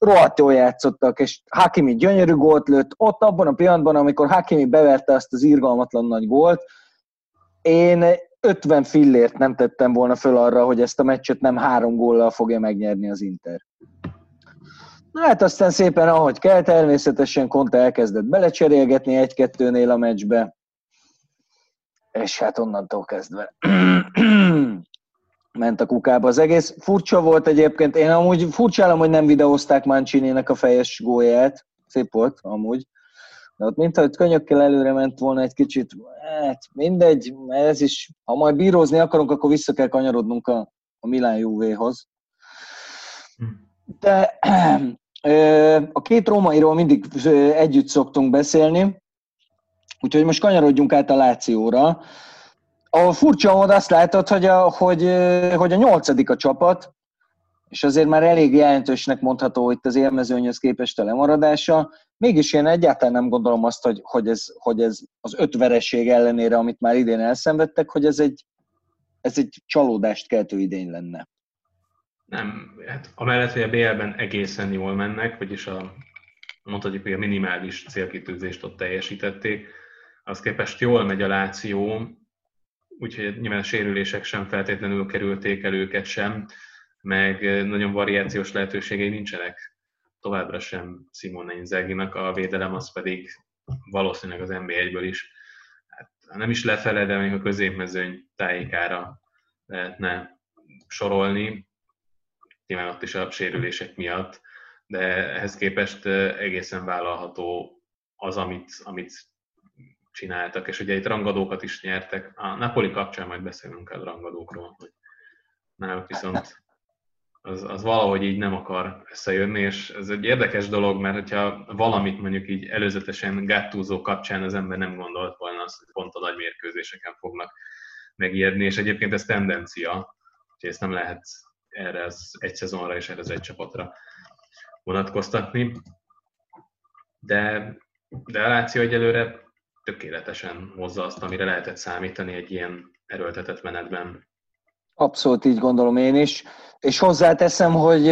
rohadt jól játszottak, és Hakimi gyönyörű gólt lőtt, ott abban a pillanatban, amikor Hakimi beverte azt az irgalmatlan nagy gólt, én 50 fillért nem tettem volna föl arra, hogy ezt a meccset nem három góllal fogja megnyerni az Inter. Na hát aztán szépen, ahogy kell, természetesen Conte elkezdett belecserélgetni egy-kettőnél a meccsbe, és hát onnantól kezdve *clears throat* ment a kukába. Az egész. Furcsa volt egyébként, én amúgy furcsálom, hogy nem videózták mancini a fejes gólját, szép volt amúgy, de ott mintha könyökkel előre ment volna egy kicsit, hát mindegy, ez is, ha majd bírózni akarunk, akkor vissza kell kanyarodnunk a, a Milán Juvéhoz. De *clears throat* a két rómairól mindig együtt szoktunk beszélni, úgyhogy most kanyarodjunk át a Lációra, ahol furcsa módon azt látod, hogy a, hogy, hogy a nyolcadik a csapat, és azért már elég jelentősnek mondható itt az élmezőnyhöz képest a lemaradása. Mégis én egyáltalán nem gondolom azt, hogy, hogy, ez, hogy ez az öt vereség ellenére, amit már idén elszenvedtek, hogy ez egy, ez egy csalódást keltő idény lenne. Nem, hát amellett, hogy a BL-ben egészen jól mennek, vagyis a, mondhatjuk, hogy a minimális célkitűzést ott teljesítették, az képest jól megy a Láció, úgyhogy nyilván a sérülések sem feltétlenül kerülték el őket sem, meg nagyon variációs lehetőségei nincsenek. Továbbra sem Simone Inzaghi-nak, a védelem az pedig valószínűleg az NBA-ből is, hát nem is lefele, de még a középmezőny tájékára lehetne sorolni, nyilván ott is a sérülések miatt, de ehhez képest egészen vállalható az, amit, amit csináltak, és ugye itt rangadókat is nyertek. A Napoli kapcsán majd beszélünk el rangadókról, hogy náluk viszont az, az valahogy így nem akar összejönni, és ez egy érdekes dolog, mert hogyha valamit mondjuk így előzetesen Gattuso kapcsán az ember nem gondolt volna azt, hogy pont a nagy mérkőzéseken fognak megijedni, és egyébként ez tendencia, hogy ezt nem lehet erre az egy szezonra és erre az egy csapatra vonatkoztatni. De, de a Láció egyelőre tökéletesen hozza azt, amire lehetett számítani egy ilyen erőltetett menetben. Abszolút így gondolom én is. És hozzáteszem, hogy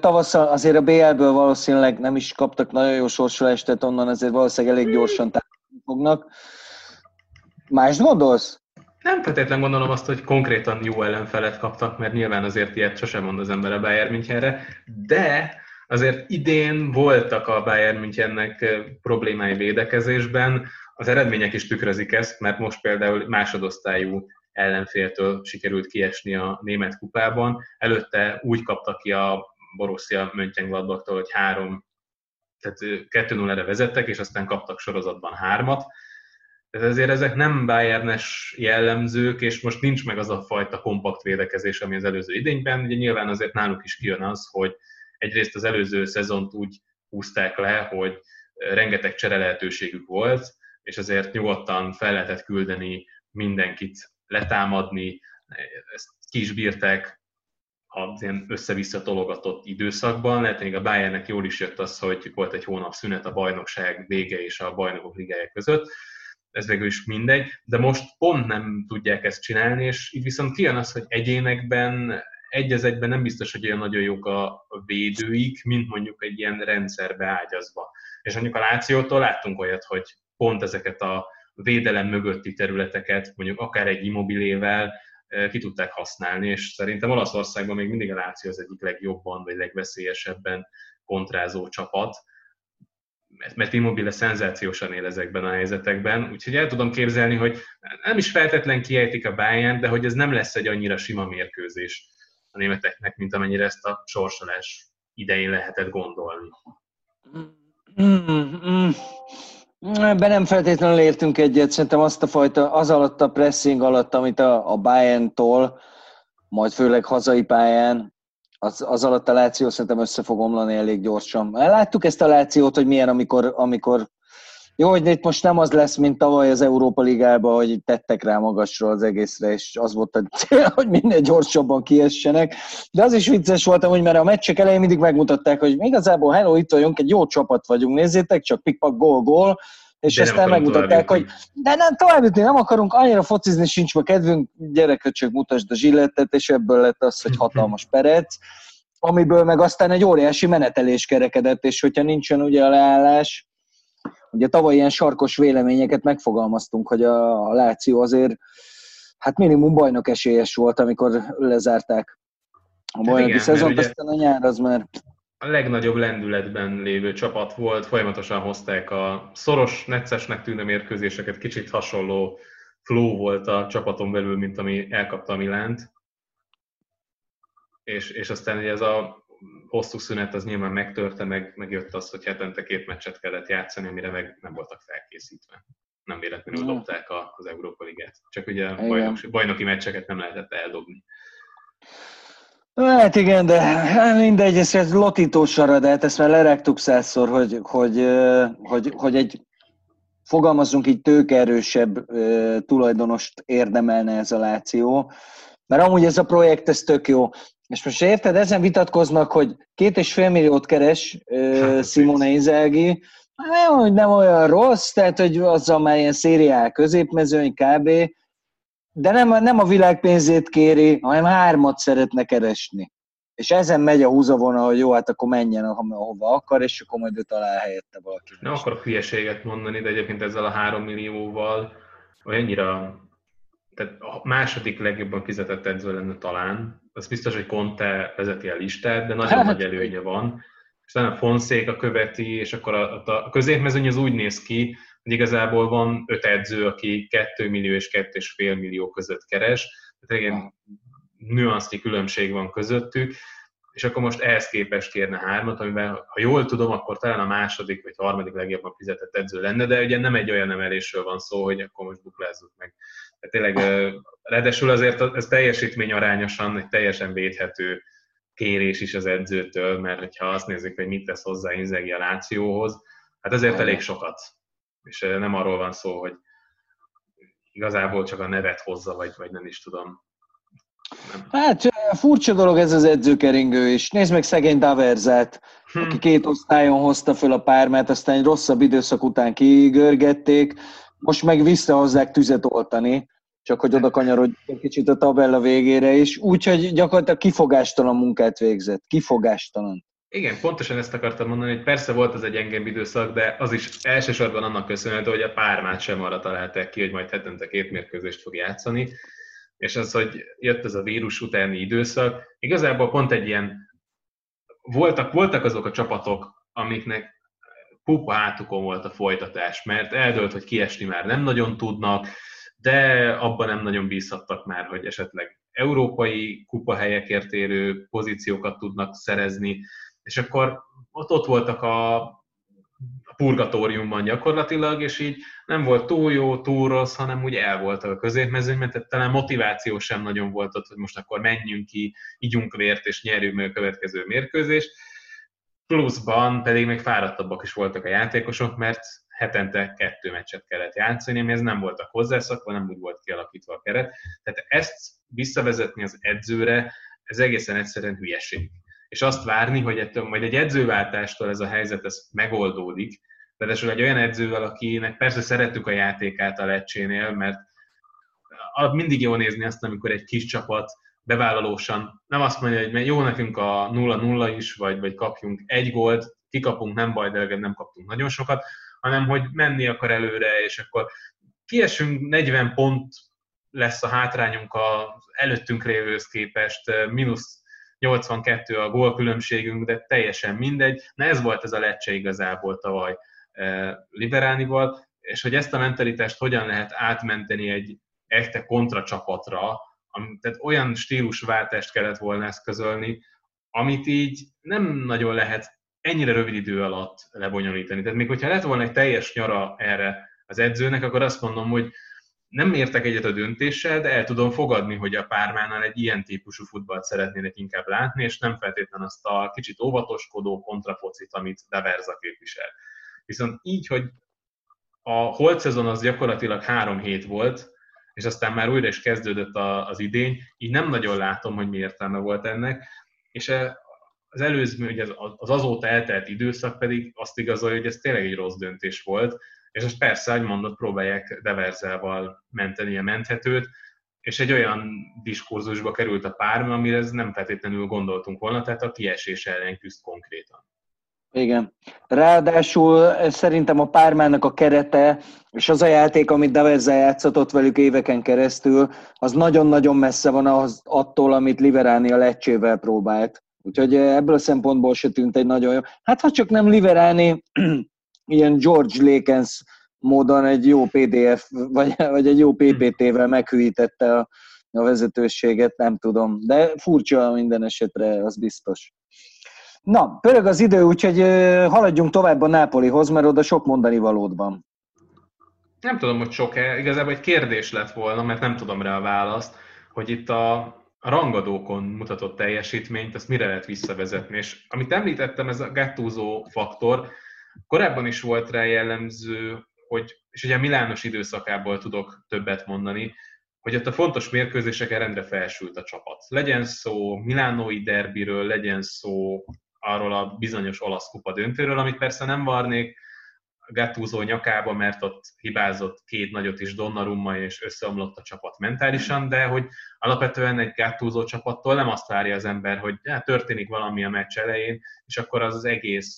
tavasszal azért a BL-ből valószínűleg nem is kaptak nagyon jó sorsolást, tehát onnan azért valószínűleg elég gyorsan támogatni fognak. Más gondolsz? Nem feltétlenül gondolom azt, hogy konkrétan jó ellenfelet kaptak, mert nyilván azért ilyet sosem mond az ember a Bayern Münchenre, de azért idén voltak a Bayern Münchennek problémái védekezésben, az eredmények is tükrözik ezt, mert most például másodosztályú ellenféltől sikerült kiesni a német kupában. Előtte úgy kapta ki a Borussia Mönchengladbachtól, hogy három, tehát 2-0-re vezettek, és aztán kaptak sorozatban hármat. Tehát ezért ezek nem Bayernes jellemzők, és most nincs meg az a fajta kompakt védekezés, ami az előző idényben. Ugye nyilván azért náluk is kijön az, hogy egyrészt az előző szezont úgy húzták le, hogy rengeteg csere lehetőségük volt, és azért nyugodtan fel lehetett küldeni mindenkit letámadni, ezt ki az ilyen össze-vissza tologatott időszakban. Lehet, még a Bayernnek jól is jött az, hogy volt egy hónap szünet a bajnokság vége és a bajnokok ligája között, ez végül is mindegy, de most pont nem tudják ezt csinálni, és így viszont kijön az, hogy egyénekben egy az egyben nem biztos, hogy olyan nagyon jók a védőik, mint mondjuk egy ilyen rendszerbe ágyazva. És mondjuk a Lációtól láttunk olyat, hogy pont ezeket a védelem mögötti területeket, mondjuk akár egy immobilével ki tudták használni, és szerintem Olaszországban még mindig a Láció az egyik legjobban, vagy legveszélyesebben kontrázó csapat, mert Immobile szenzációsan él ezekben a helyzetekben, úgyhogy el tudom képzelni, hogy nem is feltétlen kiejtik a Bayern, de hogy ez nem lesz egy annyira sima mérkőzés a németeknek, mint amennyire ezt a sorsolás idején lehetett gondolni. Mm, mm. Ebben nem feltétlenül értünk egyet, szerintem azt a fajta, az alatt a pressing alatt, amit a, a Bayern-tól, majd főleg hazai pályán, az, az alatt a Láció szerintem össze fog omlani elég gyorsan. Láttuk ezt a Lációt, hogy milyen, amikor, amikor jó, hogy itt most nem az lesz, mint tavaly az Európa Ligában, hogy tettek rá magasra az egészre, és az volt a *laughs* cél, hogy minél gyorsabban kiessenek. De az is vicces volt, hogy mert a meccsek elején mindig megmutatták, hogy igazából hello, itt vagyunk, egy jó csapat vagyunk, nézzétek, csak pikpak, gól, gól, és de aztán megmutatták, hogy de nem tovább jutni, nem akarunk, annyira focizni sincs ma kedvünk, gyerek, csak mutasd a zsillettet, és ebből lett az, hogy hatalmas perec, amiből meg aztán egy óriási menetelés kerekedett, és hogyha nincsen ugye a leállás, Ugye tavaly ilyen sarkos véleményeket megfogalmaztunk, hogy a, a Láció azért hát minimum bajnok esélyes volt, amikor lezárták a bajnoki hát szezont, aztán a nyár az már... A legnagyobb lendületben lévő csapat volt, folyamatosan hozták a szoros, neccesnek tűnő mérkőzéseket, kicsit hasonló flow volt a csapaton belül, mint ami elkapta a Milánt. És, és aztán ugye ez a hosszú szünet az nyilván megtörte, meg, megjött az, hogy hetente két meccset kellett játszani, amire meg nem voltak felkészítve. Nem véletlenül dobták az Európa Ligát. Csak ugye bajnoki, bajnoki meccseket nem lehetett eldobni. Hát igen, de mindegy, ez lotítós de hát ezt már lerágtuk százszor, hogy, hogy, hogy, hogy egy fogalmazunk így tőkerősebb tulajdonost érdemelne ez a Láció. Mert amúgy ez a projekt, ez tök jó És most érted, ezen vitatkoznak, hogy két és fél milliót keres uh, Simone Inzaghi, nem, hogy nem olyan rossz, tehát hogy azzal már ilyen szériál középmezőny kb., de nem, nem a világ pénzét kéri, hanem hármat szeretne keresni. És ezen megy a húzavona, hogy jó, hát akkor menjen, ahova akar, és akkor majd ő talál helyette valaki. Nem akarok hülyeséget mondani, de egyébként ezzel a három millióval olyannyira tehát a második legjobban fizetett edző lenne talán. Az biztos, hogy Conte vezeti a listát, de nagyon hát, nagy előnye van. És a Fonszéka követi, és akkor a, a, a középmezőny az úgy néz ki, hogy igazából van öt edző, aki 2 millió és 2,5 millió között keres. Tehát igen, nüansznyi különbség van közöttük, és akkor most ehhez képest kérne hármat, amivel, ha jól tudom, akkor talán a második vagy harmadik legjobban fizetett edző lenne, de ugye nem egy olyan emelésről van szó, hogy akkor most buklázzuk meg. Tehát tényleg, ráadásul azért ez teljesítmény arányosan egy teljesen védhető kérés is az edzőtől, mert ha azt nézzük, hogy mit tesz hozzá Inzegi a Lációhoz, hát ezért elég sokat. És nem arról van szó, hogy igazából csak a nevet hozza, vagy, vagy nem is tudom. Hát furcsa dolog ez az edzőkeringő is. Nézd meg szegény Daverzet, hm. aki két osztályon hozta föl a pármát, aztán egy rosszabb időszak után kigörgették, most meg visszahozzák tüzet oltani, csak hogy oda kanyarodj egy kicsit a tabella végére is. Úgyhogy gyakorlatilag kifogástalan munkát végzett. Kifogástalan. Igen, pontosan ezt akartam mondani, hogy persze volt az egy engem időszak, de az is elsősorban annak köszönhető, hogy a pármát sem arra találták ki, hogy majd hetente két mérkőzést fog játszani, és az, hogy jött ez a vírus utáni időszak, igazából pont egy ilyen, voltak, voltak azok a csapatok, amiknek pupa hátukon volt a folytatás, mert eldőlt, hogy kiesni már nem nagyon tudnak, de abban nem nagyon bízhattak már, hogy esetleg európai kupahelyekért érő pozíciókat tudnak szerezni, és akkor ott, ott voltak a, a purgatóriumban gyakorlatilag, és így nem volt túl jó, túl rossz, hanem úgy el voltak a középmezőnyben, tehát talán motiváció sem nagyon volt ott, hogy most akkor menjünk ki, ígyunk vért, és nyerjük meg a következő mérkőzést. Pluszban pedig még fáradtabbak is voltak a játékosok, mert hetente kettő meccset kellett játszani, ami ez nem voltak hozzászakva, nem úgy volt kialakítva a keret. Tehát ezt visszavezetni az edzőre, ez egészen egyszerűen hülyeség. És azt várni, hogy ettől majd egy edzőváltástól ez a helyzet ez megoldódik, Ráadásul egy olyan edzővel, akinek persze szerettük a játékát a lecsénél, mert mindig jó nézni azt, amikor egy kis csapat bevállalósan nem azt mondja, hogy jó nekünk a 0-0 is, vagy, vagy kapjunk egy gólt, kikapunk, nem baj, de nem kaptunk nagyon sokat, hanem hogy menni akar előre, és akkor kiesünk, 40 pont lesz a hátrányunk az előttünk lévőhöz képest, mínusz 82 a gólkülönbségünk, de teljesen mindegy. Na ez volt ez a lecse igazából tavaly liberálnival, és hogy ezt a mentalitást hogyan lehet átmenteni egy echte kontracsapatra, tehát olyan stílusváltást kellett volna eszközölni, amit így nem nagyon lehet ennyire rövid idő alatt lebonyolítani. Tehát még hogyha lett volna egy teljes nyara erre az edzőnek, akkor azt mondom, hogy nem értek egyet a döntéssel, de el tudom fogadni, hogy a pármánál egy ilyen típusú futballt szeretnének inkább látni, és nem feltétlenül azt a kicsit óvatoskodó kontrafocit, amit Daverza képvisel. Viszont így, hogy a holt szezon az gyakorlatilag három hét volt, és aztán már újra is kezdődött az idény, így nem nagyon látom, hogy mi értelme volt ennek, és e, az előző, ugye az azóta eltelt időszak pedig azt igazolja, hogy ez tényleg egy rossz döntés volt, és most persze, hogy mondott, próbálják Deverzával menteni a menthetőt, és egy olyan diskurzusba került a párma, amire ez nem feltétlenül gondoltunk volna, tehát a kiesés ellen küzd konkrétan. Igen. Ráadásul szerintem a pármának a kerete, és az a játék, amit Davezza játszott velük éveken keresztül, az nagyon-nagyon messze van az, attól, amit Liverani a Lecsével próbált. Úgyhogy ebből a szempontból se tűnt egy nagyon jó. Hát ha csak nem Liverani, *clears throat* ilyen George Lakens módon egy jó PDF, vagy, vagy egy jó PPT-vel meghűítette a, a vezetőséget, nem tudom. De furcsa minden esetre, az biztos. Na, pörög az idő, úgyhogy haladjunk tovább a Nápolihoz, mert oda sok mondani valód van. Nem tudom, hogy sok-e. Igazából egy kérdés lett volna, mert nem tudom rá a választ, hogy itt a rangadókon mutatott teljesítményt, ezt mire lehet visszavezetni. És amit említettem, ez a Gattuso faktor, korábban is volt rá jellemző, hogy, és ugye a Milános időszakából tudok többet mondani, hogy ott a fontos mérkőzéseken rendre felsült a csapat. Legyen szó Milánói derbiről, legyen szó arról a bizonyos olasz kupa döntőről, amit persze nem varnék Gattuso nyakába, mert ott hibázott két nagyot is Donnarumma, és összeomlott a csapat mentálisan, de hogy alapvetően egy Gattuso csapattól nem azt várja az ember, hogy ja, történik valami a meccs elején, és akkor az az egész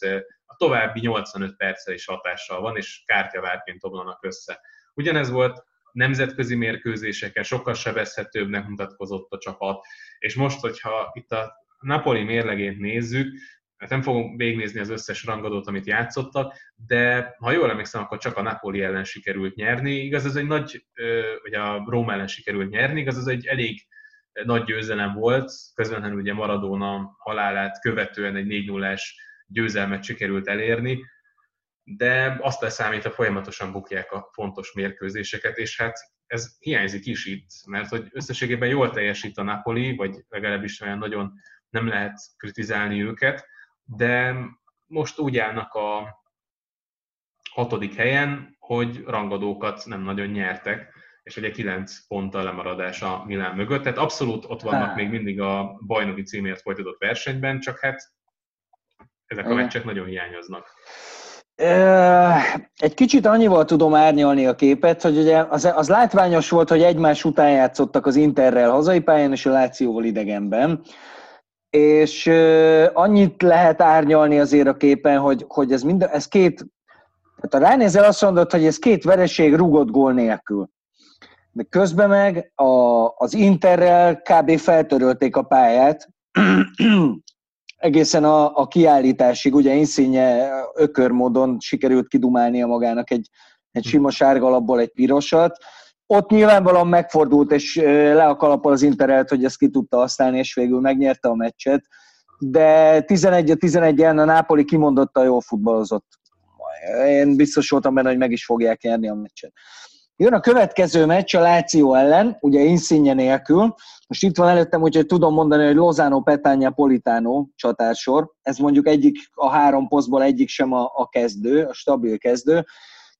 a további 85 perccel is hatással van, és kártyavárként omlanak össze. Ugyanez volt nemzetközi mérkőzéseken, sokkal sebezhetőbbnek mutatkozott a csapat, és most, hogyha itt a Napoli mérlegét nézzük, hát nem fogom végignézni az összes rangadót, amit játszottak, de ha jól emlékszem, akkor csak a Napoli ellen sikerült nyerni. Igaz, ez egy nagy, vagy a Róma ellen sikerült nyerni, igaz, ez egy elég nagy győzelem volt, közvetlenül ugye Maradona halálát követően egy 4 0 győzelmet sikerült elérni, de azt leszámítva folyamatosan bukják a fontos mérkőzéseket, és hát ez hiányzik is itt, mert hogy összességében jól teljesít a Napoli, vagy legalábbis olyan nagyon nem lehet kritizálni őket, de most úgy állnak a hatodik helyen, hogy rangadókat nem nagyon nyertek, és ugye 9 ponttal lemaradás a Milán mögött, tehát abszolút ott vannak még mindig a bajnoki címért folytatott versenyben, csak hát ezek a meccsek nagyon hiányoznak. Egy kicsit annyival tudom árnyalni a képet, hogy ugye az, az látványos volt, hogy egymás után játszottak az Interrel hazai pályán és a Lációval idegenben, és annyit lehet árnyalni azért a képen, hogy, hogy ez, mind, ez két, tehát a ránézel azt mondod, hogy ez két vereség rugott gól nélkül. De közben meg a, az Interrel kb. feltörölték a pályát, egészen a, a kiállításig, ugye Insigne ökör módon sikerült kidumálnia magának egy, egy sima sárga alapból egy pirosat. Ott nyilvánvalóan megfordult, és le a kalappal az Interelt, hogy ezt ki tudta használni, és végül megnyerte a meccset. De 11-11 a Nápoli kimondotta jól futballozott. Én biztos voltam benne, hogy meg is fogják nyerni a meccset. Jön a következő meccs a Láció ellen, ugye Insigne nélkül. Most itt van előttem, úgyhogy tudom mondani, hogy Lozano, Petania, Politano csatársor. Ez mondjuk egyik a három posztból egyik sem a, a kezdő, a stabil kezdő.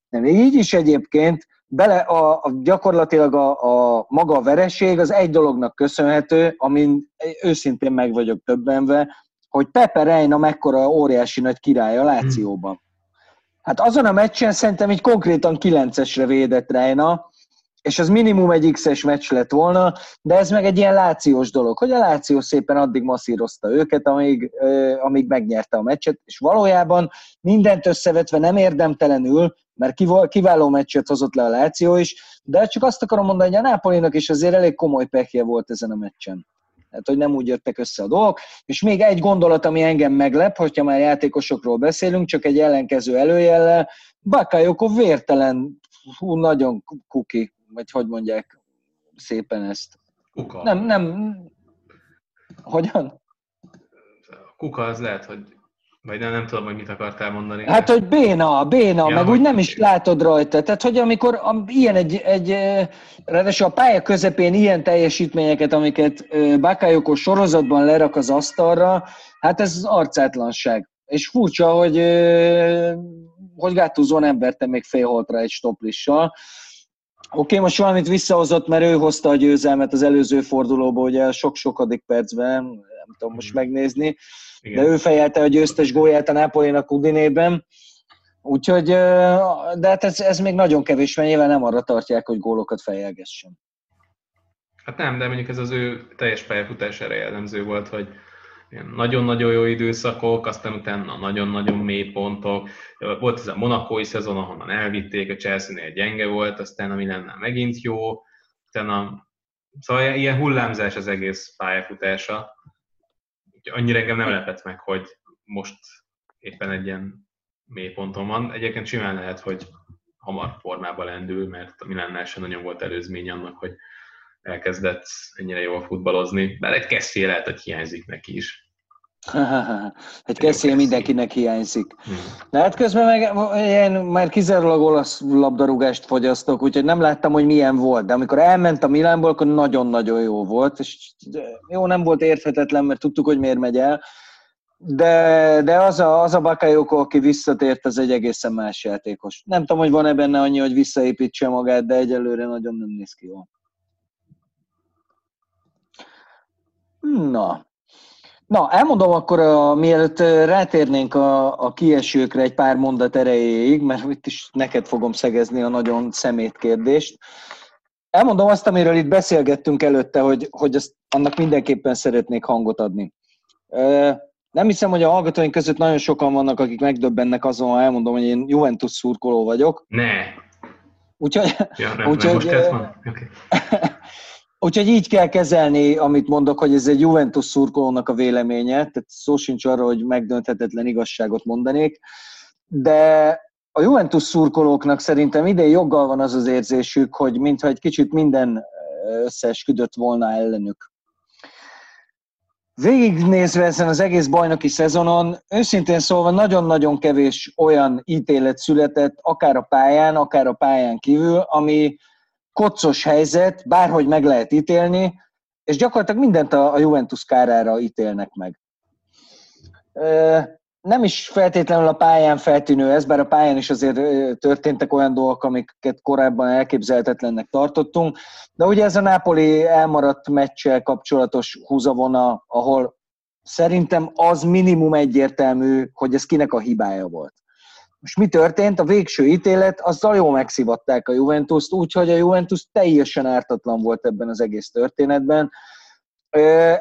De még így is egyébként bele a, a gyakorlatilag a, a maga a vereség az egy dolognak köszönhető, amin őszintén meg vagyok többenve, hogy Pepe Reina mekkora óriási nagy király a Lációban. Hát azon a meccsen szerintem így konkrétan 9-esre védett Reina, és az minimum egy X-es meccs lett volna, de ez meg egy ilyen lációs dolog, hogy a Láció szépen addig masszírozta őket, amíg, amíg megnyerte a meccset, és valójában mindent összevetve nem érdemtelenül, mert kiváló meccset hozott le a Láció is, de csak azt akarom mondani, hogy a Nápolinak is azért elég komoly pekje volt ezen a meccsen. Tehát, hogy nem úgy jöttek össze a dolgok. És még egy gondolat, ami engem meglep, hogyha már játékosokról beszélünk, csak egy ellenkező előjellel, Bakayoko vértelen, hú, nagyon kuki, vagy hogy mondják szépen ezt. Kuka. Nem, nem, hogyan? Kuka az lehet, hogy vagy nem, nem tudom, hogy mit akartál mondani. Hát, hogy béna, béna, ja, meg úgy nem is látod rajta. Tehát, hogy amikor ilyen egy, egy ráadásul a pálya közepén ilyen teljesítményeket, amiket Bakayoko sorozatban lerak az asztalra, hát ez az arcátlanság. És furcsa, hogy, hogy Gattuso nem verte még félholtra egy stoplissal. Oké, okay, most valamit visszahozott, mert ő hozta a győzelmet az előző fordulóból, ugye sok-sokadik percben, nem tudom most megnézni igen. de ő fejelte a győztes gólját a Napolinak Udinében. Úgyhogy, de hát ez, ez még nagyon kevés, mert nyilván nem arra tartják, hogy gólokat fejelgessen. Hát nem, de mondjuk ez az ő teljes pályafutására jellemző volt, hogy nagyon-nagyon jó időszakok, aztán utána nagyon-nagyon mély pontok. Volt ez a monakói szezon, ahonnan elvitték, a Chelsea-nél gyenge volt, aztán a Milannál megint jó, utána Szóval ilyen hullámzás az egész pályafutása annyira engem nem lepett meg, hogy most éppen egy ilyen mélyponton van. Egyébként simán lehet, hogy hamar formába lendül, mert a Milánnál sem nagyon volt előzmény annak, hogy elkezdett ennyire jól futballozni, bár egy keszély lehet, hogy hiányzik neki is. Egy keszély mindenkinek hiányzik. Hmm. De hát közben meg én már kizárólag olasz labdarúgást fogyasztok, úgyhogy nem láttam, hogy milyen volt. De amikor elment a Milánból, akkor nagyon-nagyon jó volt. És jó, nem volt érthetetlen, mert tudtuk, hogy miért megy el. De, de az a, az a Bakayoko, aki visszatért, az egy egészen más játékos. Nem tudom, hogy van-e benne annyi, hogy visszaépítse magát, de egyelőre nagyon nem néz ki jól. Na, Na, elmondom akkor, a, mielőtt rátérnénk a, a kiesőkre egy pár mondat erejéig, mert itt is neked fogom szegezni a nagyon szemét kérdést. Elmondom azt, amiről itt beszélgettünk előtte, hogy, hogy azt, annak mindenképpen szeretnék hangot adni. Nem hiszem, hogy a hallgatóink között nagyon sokan vannak, akik megdöbbennek azon, ha elmondom, hogy én Juventus szurkoló vagyok. Ne. Úgyhogy, ja, nem, úgyhogy, most ez van? Okay. *laughs* Úgyhogy így kell kezelni, amit mondok, hogy ez egy Juventus szurkolónak a véleménye, tehát szó sincs arra, hogy megdönthetetlen igazságot mondanék, de a Juventus szurkolóknak szerintem idén joggal van az az érzésük, hogy mintha egy kicsit minden összeesküdött volna ellenük. Végignézve ezen az egész bajnoki szezonon, őszintén szólva nagyon-nagyon kevés olyan ítélet született, akár a pályán, akár a pályán kívül, ami, kocos helyzet, bárhogy meg lehet ítélni, és gyakorlatilag mindent a Juventus kárára ítélnek meg. Nem is feltétlenül a pályán feltűnő ez, bár a pályán is azért történtek olyan dolgok, amiket korábban elképzelhetetlennek tartottunk, de ugye ez a Napoli elmaradt meccsel kapcsolatos húzavona, ahol szerintem az minimum egyértelmű, hogy ez kinek a hibája volt. Most mi történt? A végső ítélet, azzal jól megszivatták a Juventus-t, úgyhogy a Juventus teljesen ártatlan volt ebben az egész történetben.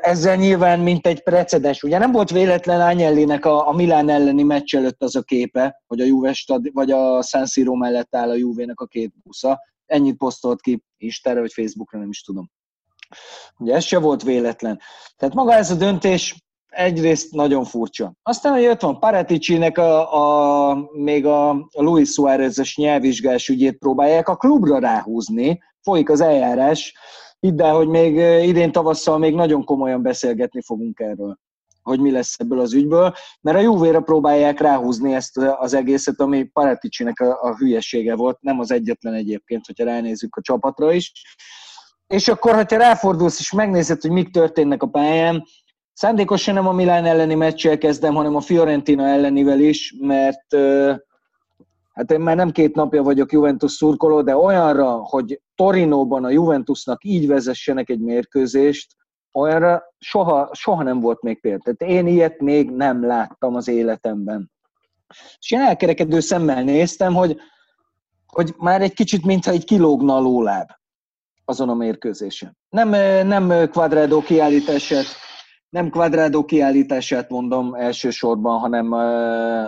Ezzel nyilván, mint egy precedens. Ugye nem volt véletlen Ányellinek a, a Milán elleni meccs előtt az a képe, hogy a Juve stad, vagy a San Siro mellett áll a Juve-nek a két busza. Ennyit posztolt ki Istenre, vagy Facebookra, nem is tudom. Ugye ez se volt véletlen. Tehát maga ez a döntés egyrészt nagyon furcsa. Aztán, hogy ott van Paraticinek a, a, még a Luis Suárez-es nyelvvizsgás ügyét próbálják a klubra ráhúzni, folyik az eljárás, hidd hogy még idén tavasszal még nagyon komolyan beszélgetni fogunk erről, hogy mi lesz ebből az ügyből, mert a Juvéra próbálják ráhúzni ezt az egészet, ami Paraticinek a, a hülyesége volt, nem az egyetlen egyébként, hogyha ránézzük a csapatra is. És akkor, hogyha ráfordulsz és megnézed, hogy mik történnek a pályán, Szándékosan nem a Milán elleni meccsel kezdem, hanem a Fiorentina ellenivel is, mert hát én már nem két napja vagyok Juventus szurkoló, de olyanra, hogy Torinóban a Juventusnak így vezessenek egy mérkőzést, olyanra soha, soha nem volt még példa. Tehát én ilyet még nem láttam az életemben. És én elkerekedő szemmel néztem, hogy, hogy már egy kicsit mintha egy kilógna a lóláb azon a mérkőzésen. Nem, nem Quadrado kiállítását nem Quadrado kiállítását mondom elsősorban, hanem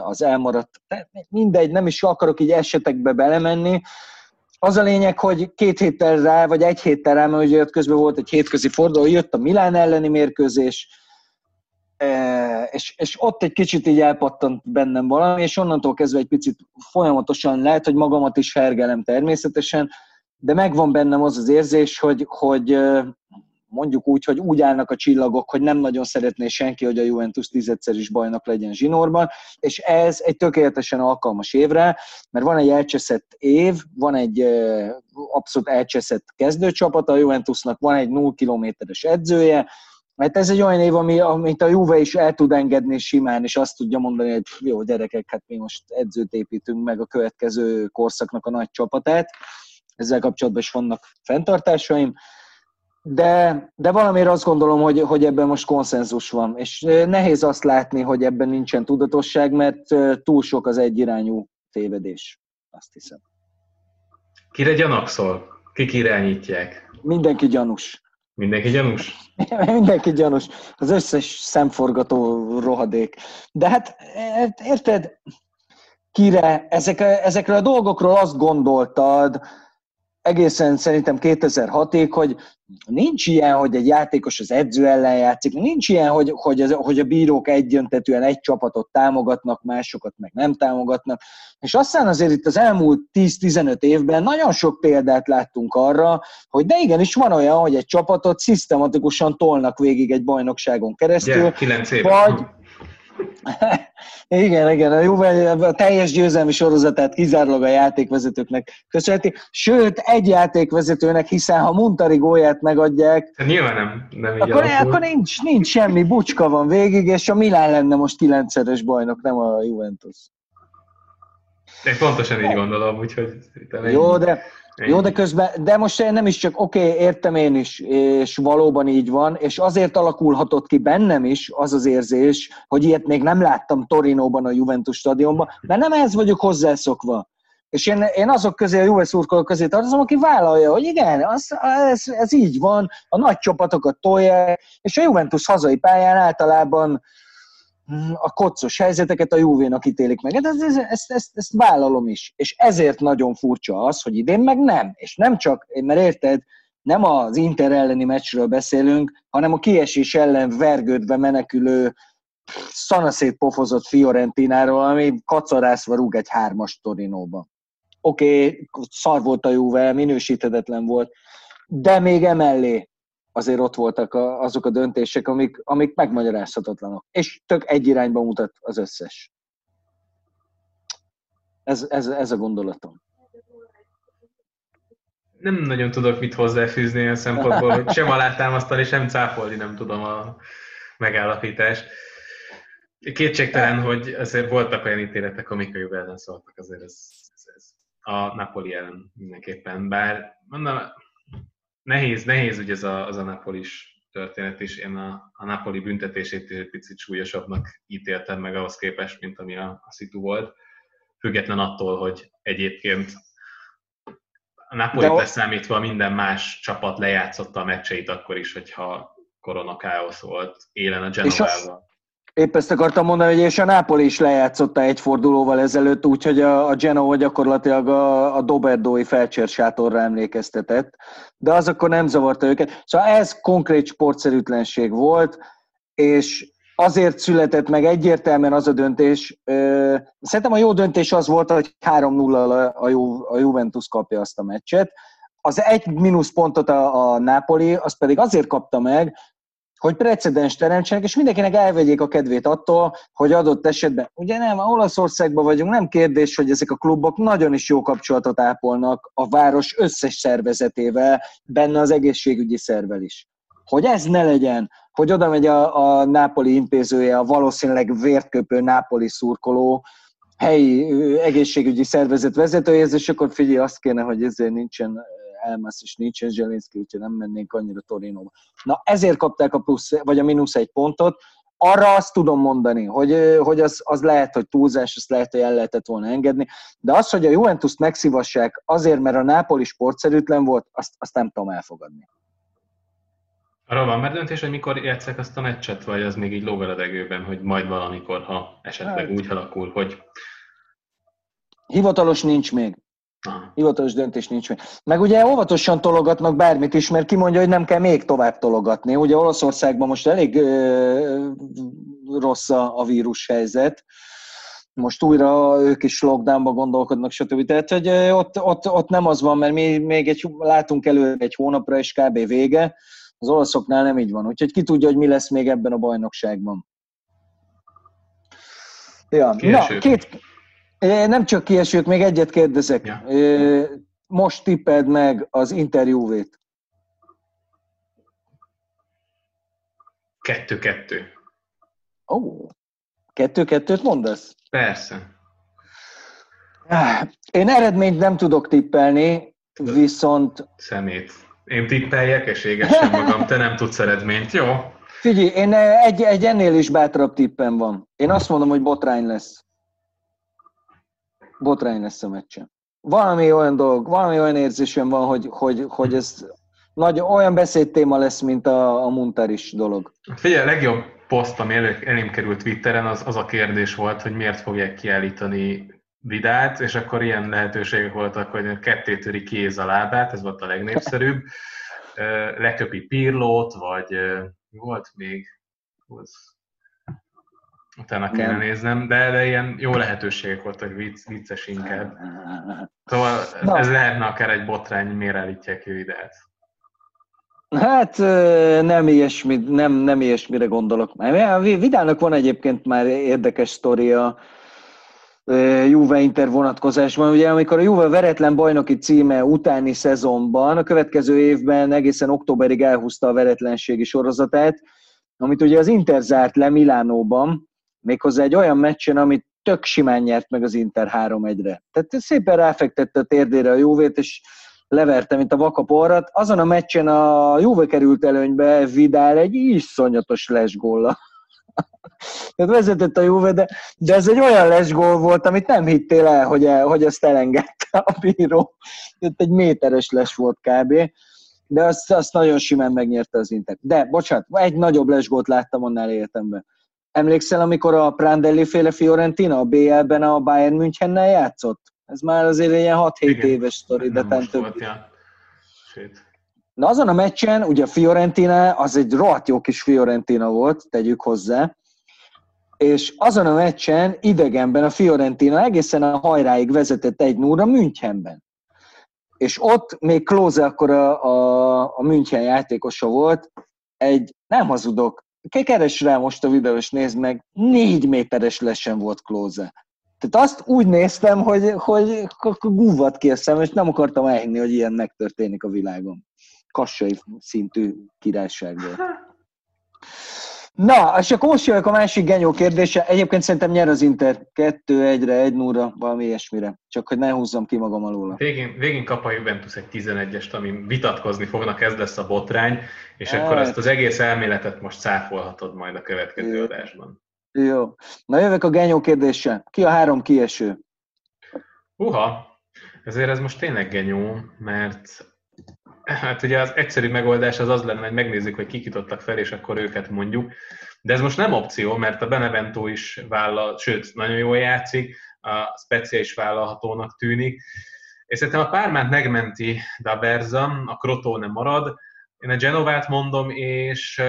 az elmaradt, mindegy, nem is akarok így esetekbe belemenni. Az a lényeg, hogy két héttel rá, vagy egy héttel rá, mert ugye ott közben volt egy hétközi forduló, jött a Milán elleni mérkőzés, és, és ott egy kicsit így elpattant bennem valami, és onnantól kezdve egy picit folyamatosan lehet, hogy magamat is hergelem természetesen, de megvan bennem az az érzés, hogy, hogy mondjuk úgy, hogy úgy állnak a csillagok, hogy nem nagyon szeretné senki, hogy a Juventus tízedszer is bajnak legyen zsinórban, és ez egy tökéletesen alkalmas évre, mert van egy elcseszett év, van egy abszolút elcseszett kezdőcsapat a Juventusnak, van egy 0 kilométeres edzője, mert ez egy olyan év, ami, amit a Juve is el tud engedni simán, és azt tudja mondani, hogy jó gyerekek, hát mi most edzőt építünk meg a következő korszaknak a nagy csapatát. Ezzel kapcsolatban is vannak fenntartásaim de, de valamiért azt gondolom, hogy, hogy ebben most konszenzus van, és nehéz azt látni, hogy ebben nincsen tudatosság, mert túl sok az egyirányú tévedés, azt hiszem. Kire gyanakszol? Kik irányítják? Mindenki gyanús. Mindenki gyanús? *laughs* Mindenki gyanús. Az összes szemforgató rohadék. De hát érted, kire ezek, ezekről a dolgokról azt gondoltad, egészen szerintem 2006-ig, hogy nincs ilyen, hogy egy játékos az edző ellen játszik, nincs ilyen, hogy, hogy, az, hogy a bírók egyöntetően egy csapatot támogatnak, másokat meg nem támogatnak. És aztán azért itt az elmúlt 10-15 évben nagyon sok példát láttunk arra, hogy de igenis van olyan, hogy egy csapatot szisztematikusan tolnak végig egy bajnokságon keresztül. Yeah, 9 év. Vagy, *laughs* igen, igen, a Juve a teljes győzelmi sorozatát kizárólag a játékvezetőknek köszönheti. Sőt, egy játékvezetőnek, hiszen ha Muntari gólját megadják, hát nyilván nem, nem így akkor, akkor nincs, nincs semmi, bucska van végig, és a Milán lenne most kilencszeres bajnok, nem a Juventus. Én pontosan így gondolom, úgyhogy... Jó, de, jó, de közben, de most nem is csak, oké, okay, értem én is, és valóban így van, és azért alakulhatott ki bennem is az az érzés, hogy ilyet még nem láttam Torinóban, a Juventus stadionban, mert nem ehhez vagyok hozzászokva. És én, én azok közé, a Juve szurkolók közé tartozom, aki vállalja, hogy igen, az, ez, ez így van, a nagy csapatokat tolják, és a Juventus hazai pályán általában a kocos helyzeteket a Juvénak ítélik meg. Hát ezt, ezt, ezt, ezt, ezt vállalom is. És ezért nagyon furcsa az, hogy idén meg nem. És nem csak, mert érted, nem az Inter elleni meccsről beszélünk, hanem a kiesés ellen vergődve menekülő szanaszét pofozott Fiorentináról, ami kacarászva rúg egy hármas Torinóba. Oké, okay, szar volt a Juve, minősíthetetlen volt, de még emellé azért ott voltak a, azok a döntések, amik, amik megmagyarázhatatlanok. És tök egy irányba mutat az összes. Ez, ez, ez a gondolatom. Nem nagyon tudok mit hozzáfűzni a szempontból, hogy sem alátámasztani, sem cáfolni nem tudom a megállapítást. Kétségtelen, hogy azért voltak olyan ítéletek, amik a Juve ellen szóltak, azért ez, ez, ez a Napoli ellen mindenképpen. Bár mondom, nehéz, nehéz ugye ez a, az a Napolis történet is. Én a, a Napoli büntetését egy picit súlyosabbnak ítéltem meg ahhoz képest, mint ami a, a szitu volt. Független attól, hogy egyébként a Napoli De... leszámítva minden más csapat lejátszotta a meccseit akkor is, hogyha koronakáosz volt élen a Genovával. Épp ezt akartam mondani, hogy és a Nápoli is lejátszotta egy fordulóval ezelőtt, úgyhogy a, a Genoa gyakorlatilag a, a Doberdói felcsérsátorra emlékeztetett, de az akkor nem zavarta őket. Szóval ez konkrét sportszerűtlenség volt, és azért született meg egyértelműen az a döntés. Szerintem a jó döntés az volt, hogy 3-0 a, Ju, a Juventus kapja azt a meccset. Az egy mínusz pontot a, a Napoli, az pedig azért kapta meg, hogy precedens teremtsenek, és mindenkinek elvegyék a kedvét attól, hogy adott esetben, ugye nem, Olaszországban vagyunk, nem kérdés, hogy ezek a klubok nagyon is jó kapcsolatot ápolnak a város összes szervezetével, benne az egészségügyi szervel is. Hogy ez ne legyen, hogy oda megy a, a Nápoli intézője, a valószínűleg vértköpő Nápoli szurkoló, helyi egészségügyi szervezet vezetője, és akkor figyelj, azt kéne, hogy ezért nincsen Elmász és nincsen Zselinszki, úgyhogy nem mennénk annyira Torinóba. Na ezért kapták a plusz, vagy a mínusz egy pontot, arra azt tudom mondani, hogy, hogy az, az lehet, hogy túlzás, azt lehet, hogy el lehetett volna engedni, de az, hogy a Juventus megszívassák azért, mert a Nápoli sportszerűtlen volt, azt, azt nem tudom elfogadni. Arra van már döntés, hogy mikor játszák azt a meccset, vagy az még így lóg a levegőben, hogy majd valamikor, ha esetleg hát. úgy alakul, hogy... Hivatalos nincs még. Hivatalos döntés nincs még. Meg ugye óvatosan tologatnak bármit is, mert kimondja, hogy nem kell még tovább tologatni. Ugye Olaszországban most elég ö, rossz a, a vírus helyzet. Most újra ők is lockdownba gondolkodnak, stb. Tehát, hogy ott, ott, ott nem az van, mert mi még egy, látunk elő egy hónapra, és kb. vége. Az olaszoknál nem így van. Úgyhogy ki tudja, hogy mi lesz még ebben a bajnokságban. Ja, na, két, nem csak kiesőt, még egyet kérdezek. Ja. Most tipped meg az interjúvét. Kettő-kettő. Ó, oh. kettő-kettőt mondasz? Persze. Én eredményt nem tudok tippelni, viszont... Szemét. Én tippeljek, és égessem magam, te nem tudsz eredményt, jó? Figyelj, én egy, egy ennél is bátrabb tippem van. Én azt mondom, hogy botrány lesz botrány lesz a meccsen. Valami olyan dolog, valami olyan érzésem van, hogy, hogy, hogy ez nagy, olyan beszédtéma lesz, mint a, a Muntaris dolog. Figyelj, a legjobb poszt, ami elő, elém került Twitteren, az, az a kérdés volt, hogy miért fogják kiállítani Vidát, és akkor ilyen lehetőségek voltak, hogy ketté töri kéz a lábát, ez volt a legnépszerűbb, *laughs* leköpi Pirlót, vagy volt még, Utána kéne nem. néznem, de, de ilyen jó lehetőségek voltak, vicc, vicces inkább. Szóval Na. ez lehetne akár egy botrány, miért állítják ki videát. Hát nem, ilyesmi, nem, nem ilyesmire gondolok. Vidának van egyébként már érdekes sztoria Juve Inter vonatkozásban. Ugye amikor a Juve veretlen bajnoki címe utáni szezonban, a következő évben egészen októberig elhúzta a veretlenségi sorozatát, amit ugye az Inter zárt le Milánóban, méghozzá egy olyan meccsen, amit tök simán nyert meg az Inter 3-1-re. Tehát szépen ráfektette a térdére a Jóvét, és leverte, mint a vakaporrat. Azon a meccsen a Juve került előnybe Vidal egy iszonyatos lesgólla. *laughs* Tehát vezetett a Juve, de, de ez egy olyan lesgól volt, amit nem hittél el, hogy, el, hogy azt elengedte a bíró. Tehát egy méteres les volt kb. De azt, azt nagyon simán megnyerte az Inter. De, bocsánat, egy nagyobb lesgót láttam annál életemben. Emlékszel, amikor a Prandelli féle Fiorentina a BL-ben a Bayern Münchennel játszott? Ez már azért ilyen 6-7 Igen, éves sztori, de nem több. Volt, ja. Na azon a meccsen, ugye a Fiorentina, az egy rohadt jó kis Fiorentina volt, tegyük hozzá, és azon a meccsen idegenben a Fiorentina egészen a hajráig vezetett egy 0 Münchenben. És ott még Klose akkor a, a, a München játékosa volt, egy, nem hazudok, keres rá most a videó, és nézd meg, négy méteres lesen volt Klose. Tehát azt úgy néztem, hogy, hogy gúvat ki a szem, és nem akartam elhinni, hogy ilyen megtörténik a világon. Kassai szintű királyságból. Na, és akkor most jövök a másik genyó kérdése. Egyébként szerintem nyer az Inter 2-1-re, 1 0 valami ilyesmire. Csak hogy ne húzzam ki magam alól. Végén, végén kap a Juventus egy 11-est, ami vitatkozni fognak, ez lesz a botrány, és hát. akkor azt az egész elméletet most száfolhatod majd a következő Jó. adásban. Jó. Na jövök a genyó kérdése. Ki a három kieső? Uha, ezért ez most tényleg genyó, mert Hát ugye az egyszerű megoldás az az lenne, hogy megnézzük, hogy kik jutottak fel, és akkor őket mondjuk. De ez most nem opció, mert a Benevento is vállal, sőt, nagyon jól játszik, a Specia is vállalhatónak tűnik. És szerintem a Pármát megmenti Daverza, a Crotone marad. Én a Genovát mondom, és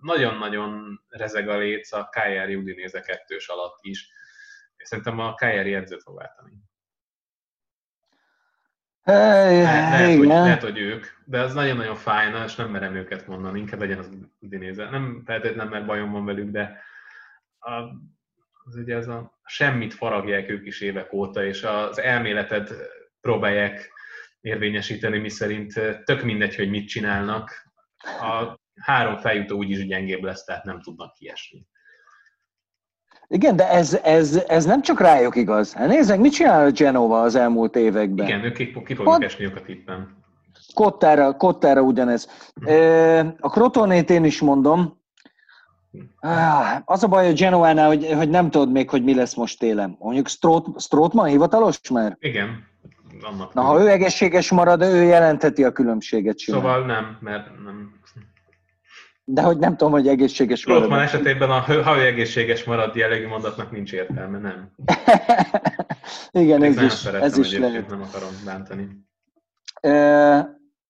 nagyon-nagyon rezeg a léc a Cagliari Udinese kettős alatt is. És szerintem a Cagliari edzőt fog váltani. Hey, lehet, hogy, lehet, hogy ők, de az nagyon-nagyon fájna, és nem merem őket mondani, inkább legyen az Udinéze. Nem feltétlenül, mert bajom van velük, de a, az ugye az a semmit faragják ők is évek óta, és az elméletet próbálják érvényesíteni, mi szerint tök mindegy, hogy mit csinálnak. A három feljutó úgyis gyengébb lesz, tehát nem tudnak kiesni. Igen, de ez, ez, ez nem csak rájuk igaz. Hát nézzek, mit csinál a Genova az elmúlt években? Igen, ők ki, ki fognak esni a tippen. Kottára, Kottára ugyanez. Hm. A Crotonét én is mondom. Az a baj a Genovánál, hogy, hogy nem tudod még, hogy mi lesz most télen. Mondjuk Strootman hivatalos már? Igen. Annak Na, ha ő egészséges marad, ő jelentheti a különbséget. Csinál. Szóval nem, mert nem, de hogy nem tudom, hogy egészséges marad. Lotman esetében, a, ha ő egészséges marad, jellegű mondatnak nincs értelme, nem? *laughs* Igen, ez is, ez is lehet. Nem akarom bántani.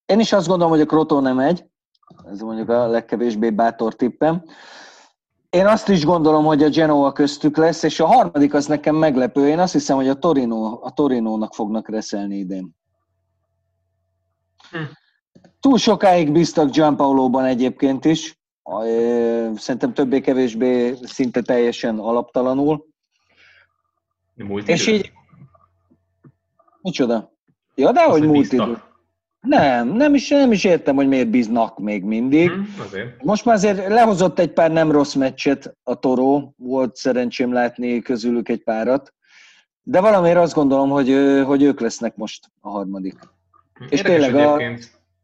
Én is azt gondolom, hogy a Krotó nem megy. Ez mondjuk a legkevésbé bátor tippem. Én azt is gondolom, hogy a Genoa köztük lesz, és a harmadik az nekem meglepő. Én azt hiszem, hogy a Torino, a Torinónak fognak reszelni idén. Hm. Túl sokáig bíztak Gianpaolo-ban egyébként is. Szerintem többé-kevésbé szinte teljesen alaptalanul. Múlt És így... Micsoda? Ja, de hogy múlt idő. Nem, nem is, nem is értem, hogy miért bíznak még mindig. Hmm, azért. Most már azért lehozott egy pár nem rossz meccset a Toró, volt szerencsém látni közülük egy párat, de valamiért azt gondolom, hogy, hogy ők lesznek most a harmadik. Érdekes és tényleg a,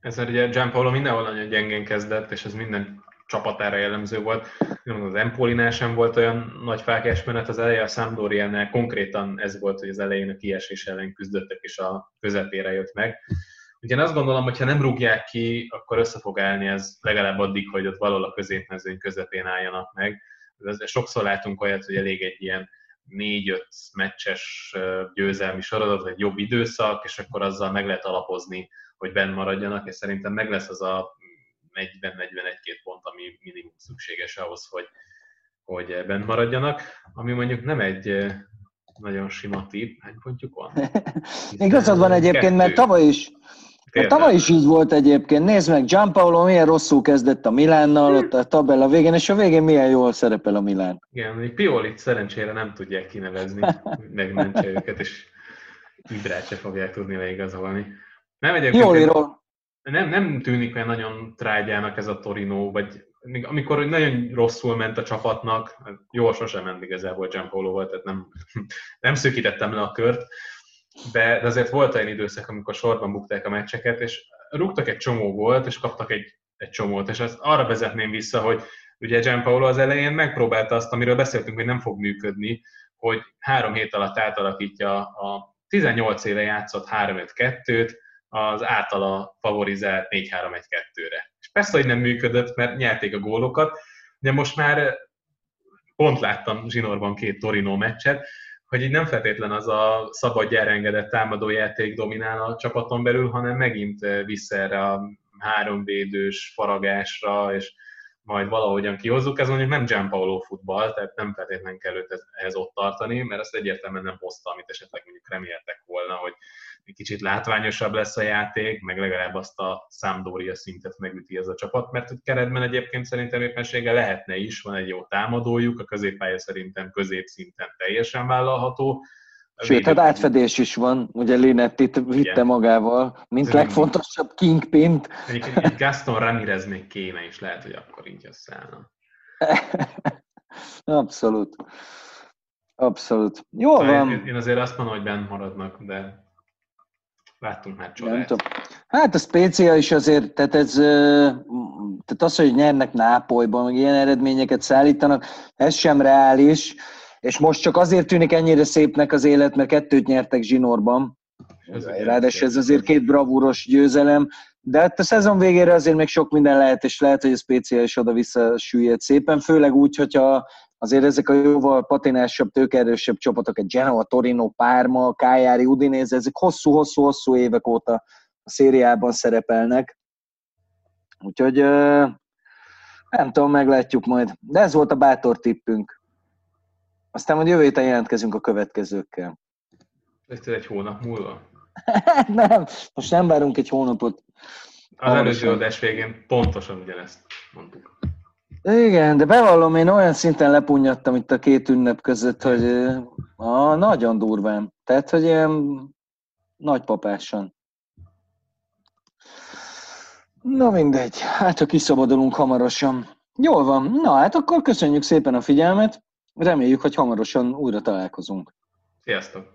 ez ugye Gianpaolo mindenhol nagyon gyengén kezdett, és ez minden csapatára jellemző volt. Az Empolinál sem volt olyan nagy fákás menet az eleje, a Sampdoriánál konkrétan ez volt, hogy az elején a kiesés ellen küzdöttek, és a közepére jött meg. Ugye én azt gondolom, hogy ha nem rúgják ki, akkor össze fog állni ez legalább addig, hogy ott valahol a középmezőny közepén álljanak meg. Sokszor látunk olyat, hogy elég egy ilyen négy-öt meccses győzelmi sorozat, egy jobb időszak, és akkor azzal meg lehet alapozni hogy benn maradjanak, és szerintem meg lesz az a 40-41-2 pont, ami minimum szükséges ahhoz, hogy, hogy benn maradjanak, ami mondjuk nem egy nagyon sima tipp, hány pontjuk van? *laughs* Igazad van egyébként, mert tavaly is, mert tavaly is így volt egyébként. Nézd meg, Gianpaolo milyen rosszul kezdett a Milánnal, ott a tabella végén, és a végén milyen jól szerepel a Milán. Igen, még Piolit szerencsére nem tudják kinevezni, *laughs* megmentse őket, és Ibrát se fogják tudni leigazolni. Nem egyébként, Jól nem, nem tűnik olyan nagyon trágyának ez a Torino, vagy amikor nagyon rosszul ment a csapatnak, jól sosem ment igazából Gianpolo volt, tehát nem, *laughs* nem szűkítettem le a kört, de, de azért volt olyan időszak, amikor sorban bukták a meccseket, és rúgtak egy csomó volt, és kaptak egy, egy csomót, és azt arra vezetném vissza, hogy ugye Gianpaolo az elején megpróbálta azt, amiről beszéltünk, hogy nem fog működni, hogy három hét alatt átalakítja a 18 éve játszott 3-5-2-t, az általa favorizált 4-3-1-2-re. És persze, hogy nem működött, mert nyerték a gólokat, de most már pont láttam zsinórban két Torino meccset, hogy így nem feltétlen az a szabad engedett támadójáték dominál a csapaton belül, hanem megint vissza erre a háromvédős faragásra, és majd valahogyan kihozzuk. Ez mondjuk nem Gianpaolo futball, tehát nem feltétlenül kell őt ehhez ott tartani, mert azt egyértelműen nem hozta, amit esetleg mondjuk reméltek volna, hogy egy kicsit látványosabb lesz a játék, meg legalább azt a Sampdoria szintet megüti ez a csapat, mert hogy keretben egyébként szerintem éppensége lehetne is, van egy jó támadójuk, a középpálya szerintem középszinten teljesen vállalható, Sőt, hát átfedés is van, ugye Linettit vitte Igen. magával, mint Ez legfontosabb kingpint. Egy Gaston Ramirez még kéne, és lehet, hogy akkor így összeállna. *laughs* Abszolút. Abszolút. Jó szóval van. Én, én azért azt mondom, hogy bent maradnak, de láttunk már csodát. Hát a Spécia is azért, tehát ez, tehát az, hogy nyernek Nápolyban, meg ilyen eredményeket szállítanak, ez sem reális, és most csak azért tűnik ennyire szépnek az élet, mert kettőt nyertek zsinórban. Ráadásul ez azért két bravúros győzelem, de hát a szezon végére azért még sok minden lehet, és lehet, hogy a Spécia is oda-vissza süllyed szépen, főleg úgy, hogyha azért ezek a jóval patinásabb, tőkerősebb csapatok, egy Genoa, Torino, Párma, Kájári, Udinese, ezek hosszú-hosszú-hosszú évek óta a szériában szerepelnek. Úgyhogy nem tudom, meglátjuk majd. De ez volt a bátor tippünk. Aztán majd jövő héten jelentkezünk a következőkkel. Ez egy hónap múlva? *laughs* nem, most nem várunk egy hónapot. Az előző adás végén pontosan ugyanezt mondtuk. Igen, de bevallom, én olyan szinten lepunyadtam itt a két ünnep között, hogy ah, nagyon durván. Tehát, hogy ilyen nagypapásan. Na mindegy, hát ha kiszabadulunk hamarosan. Jól van, na hát akkor köszönjük szépen a figyelmet, reméljük, hogy hamarosan újra találkozunk. Sziasztok!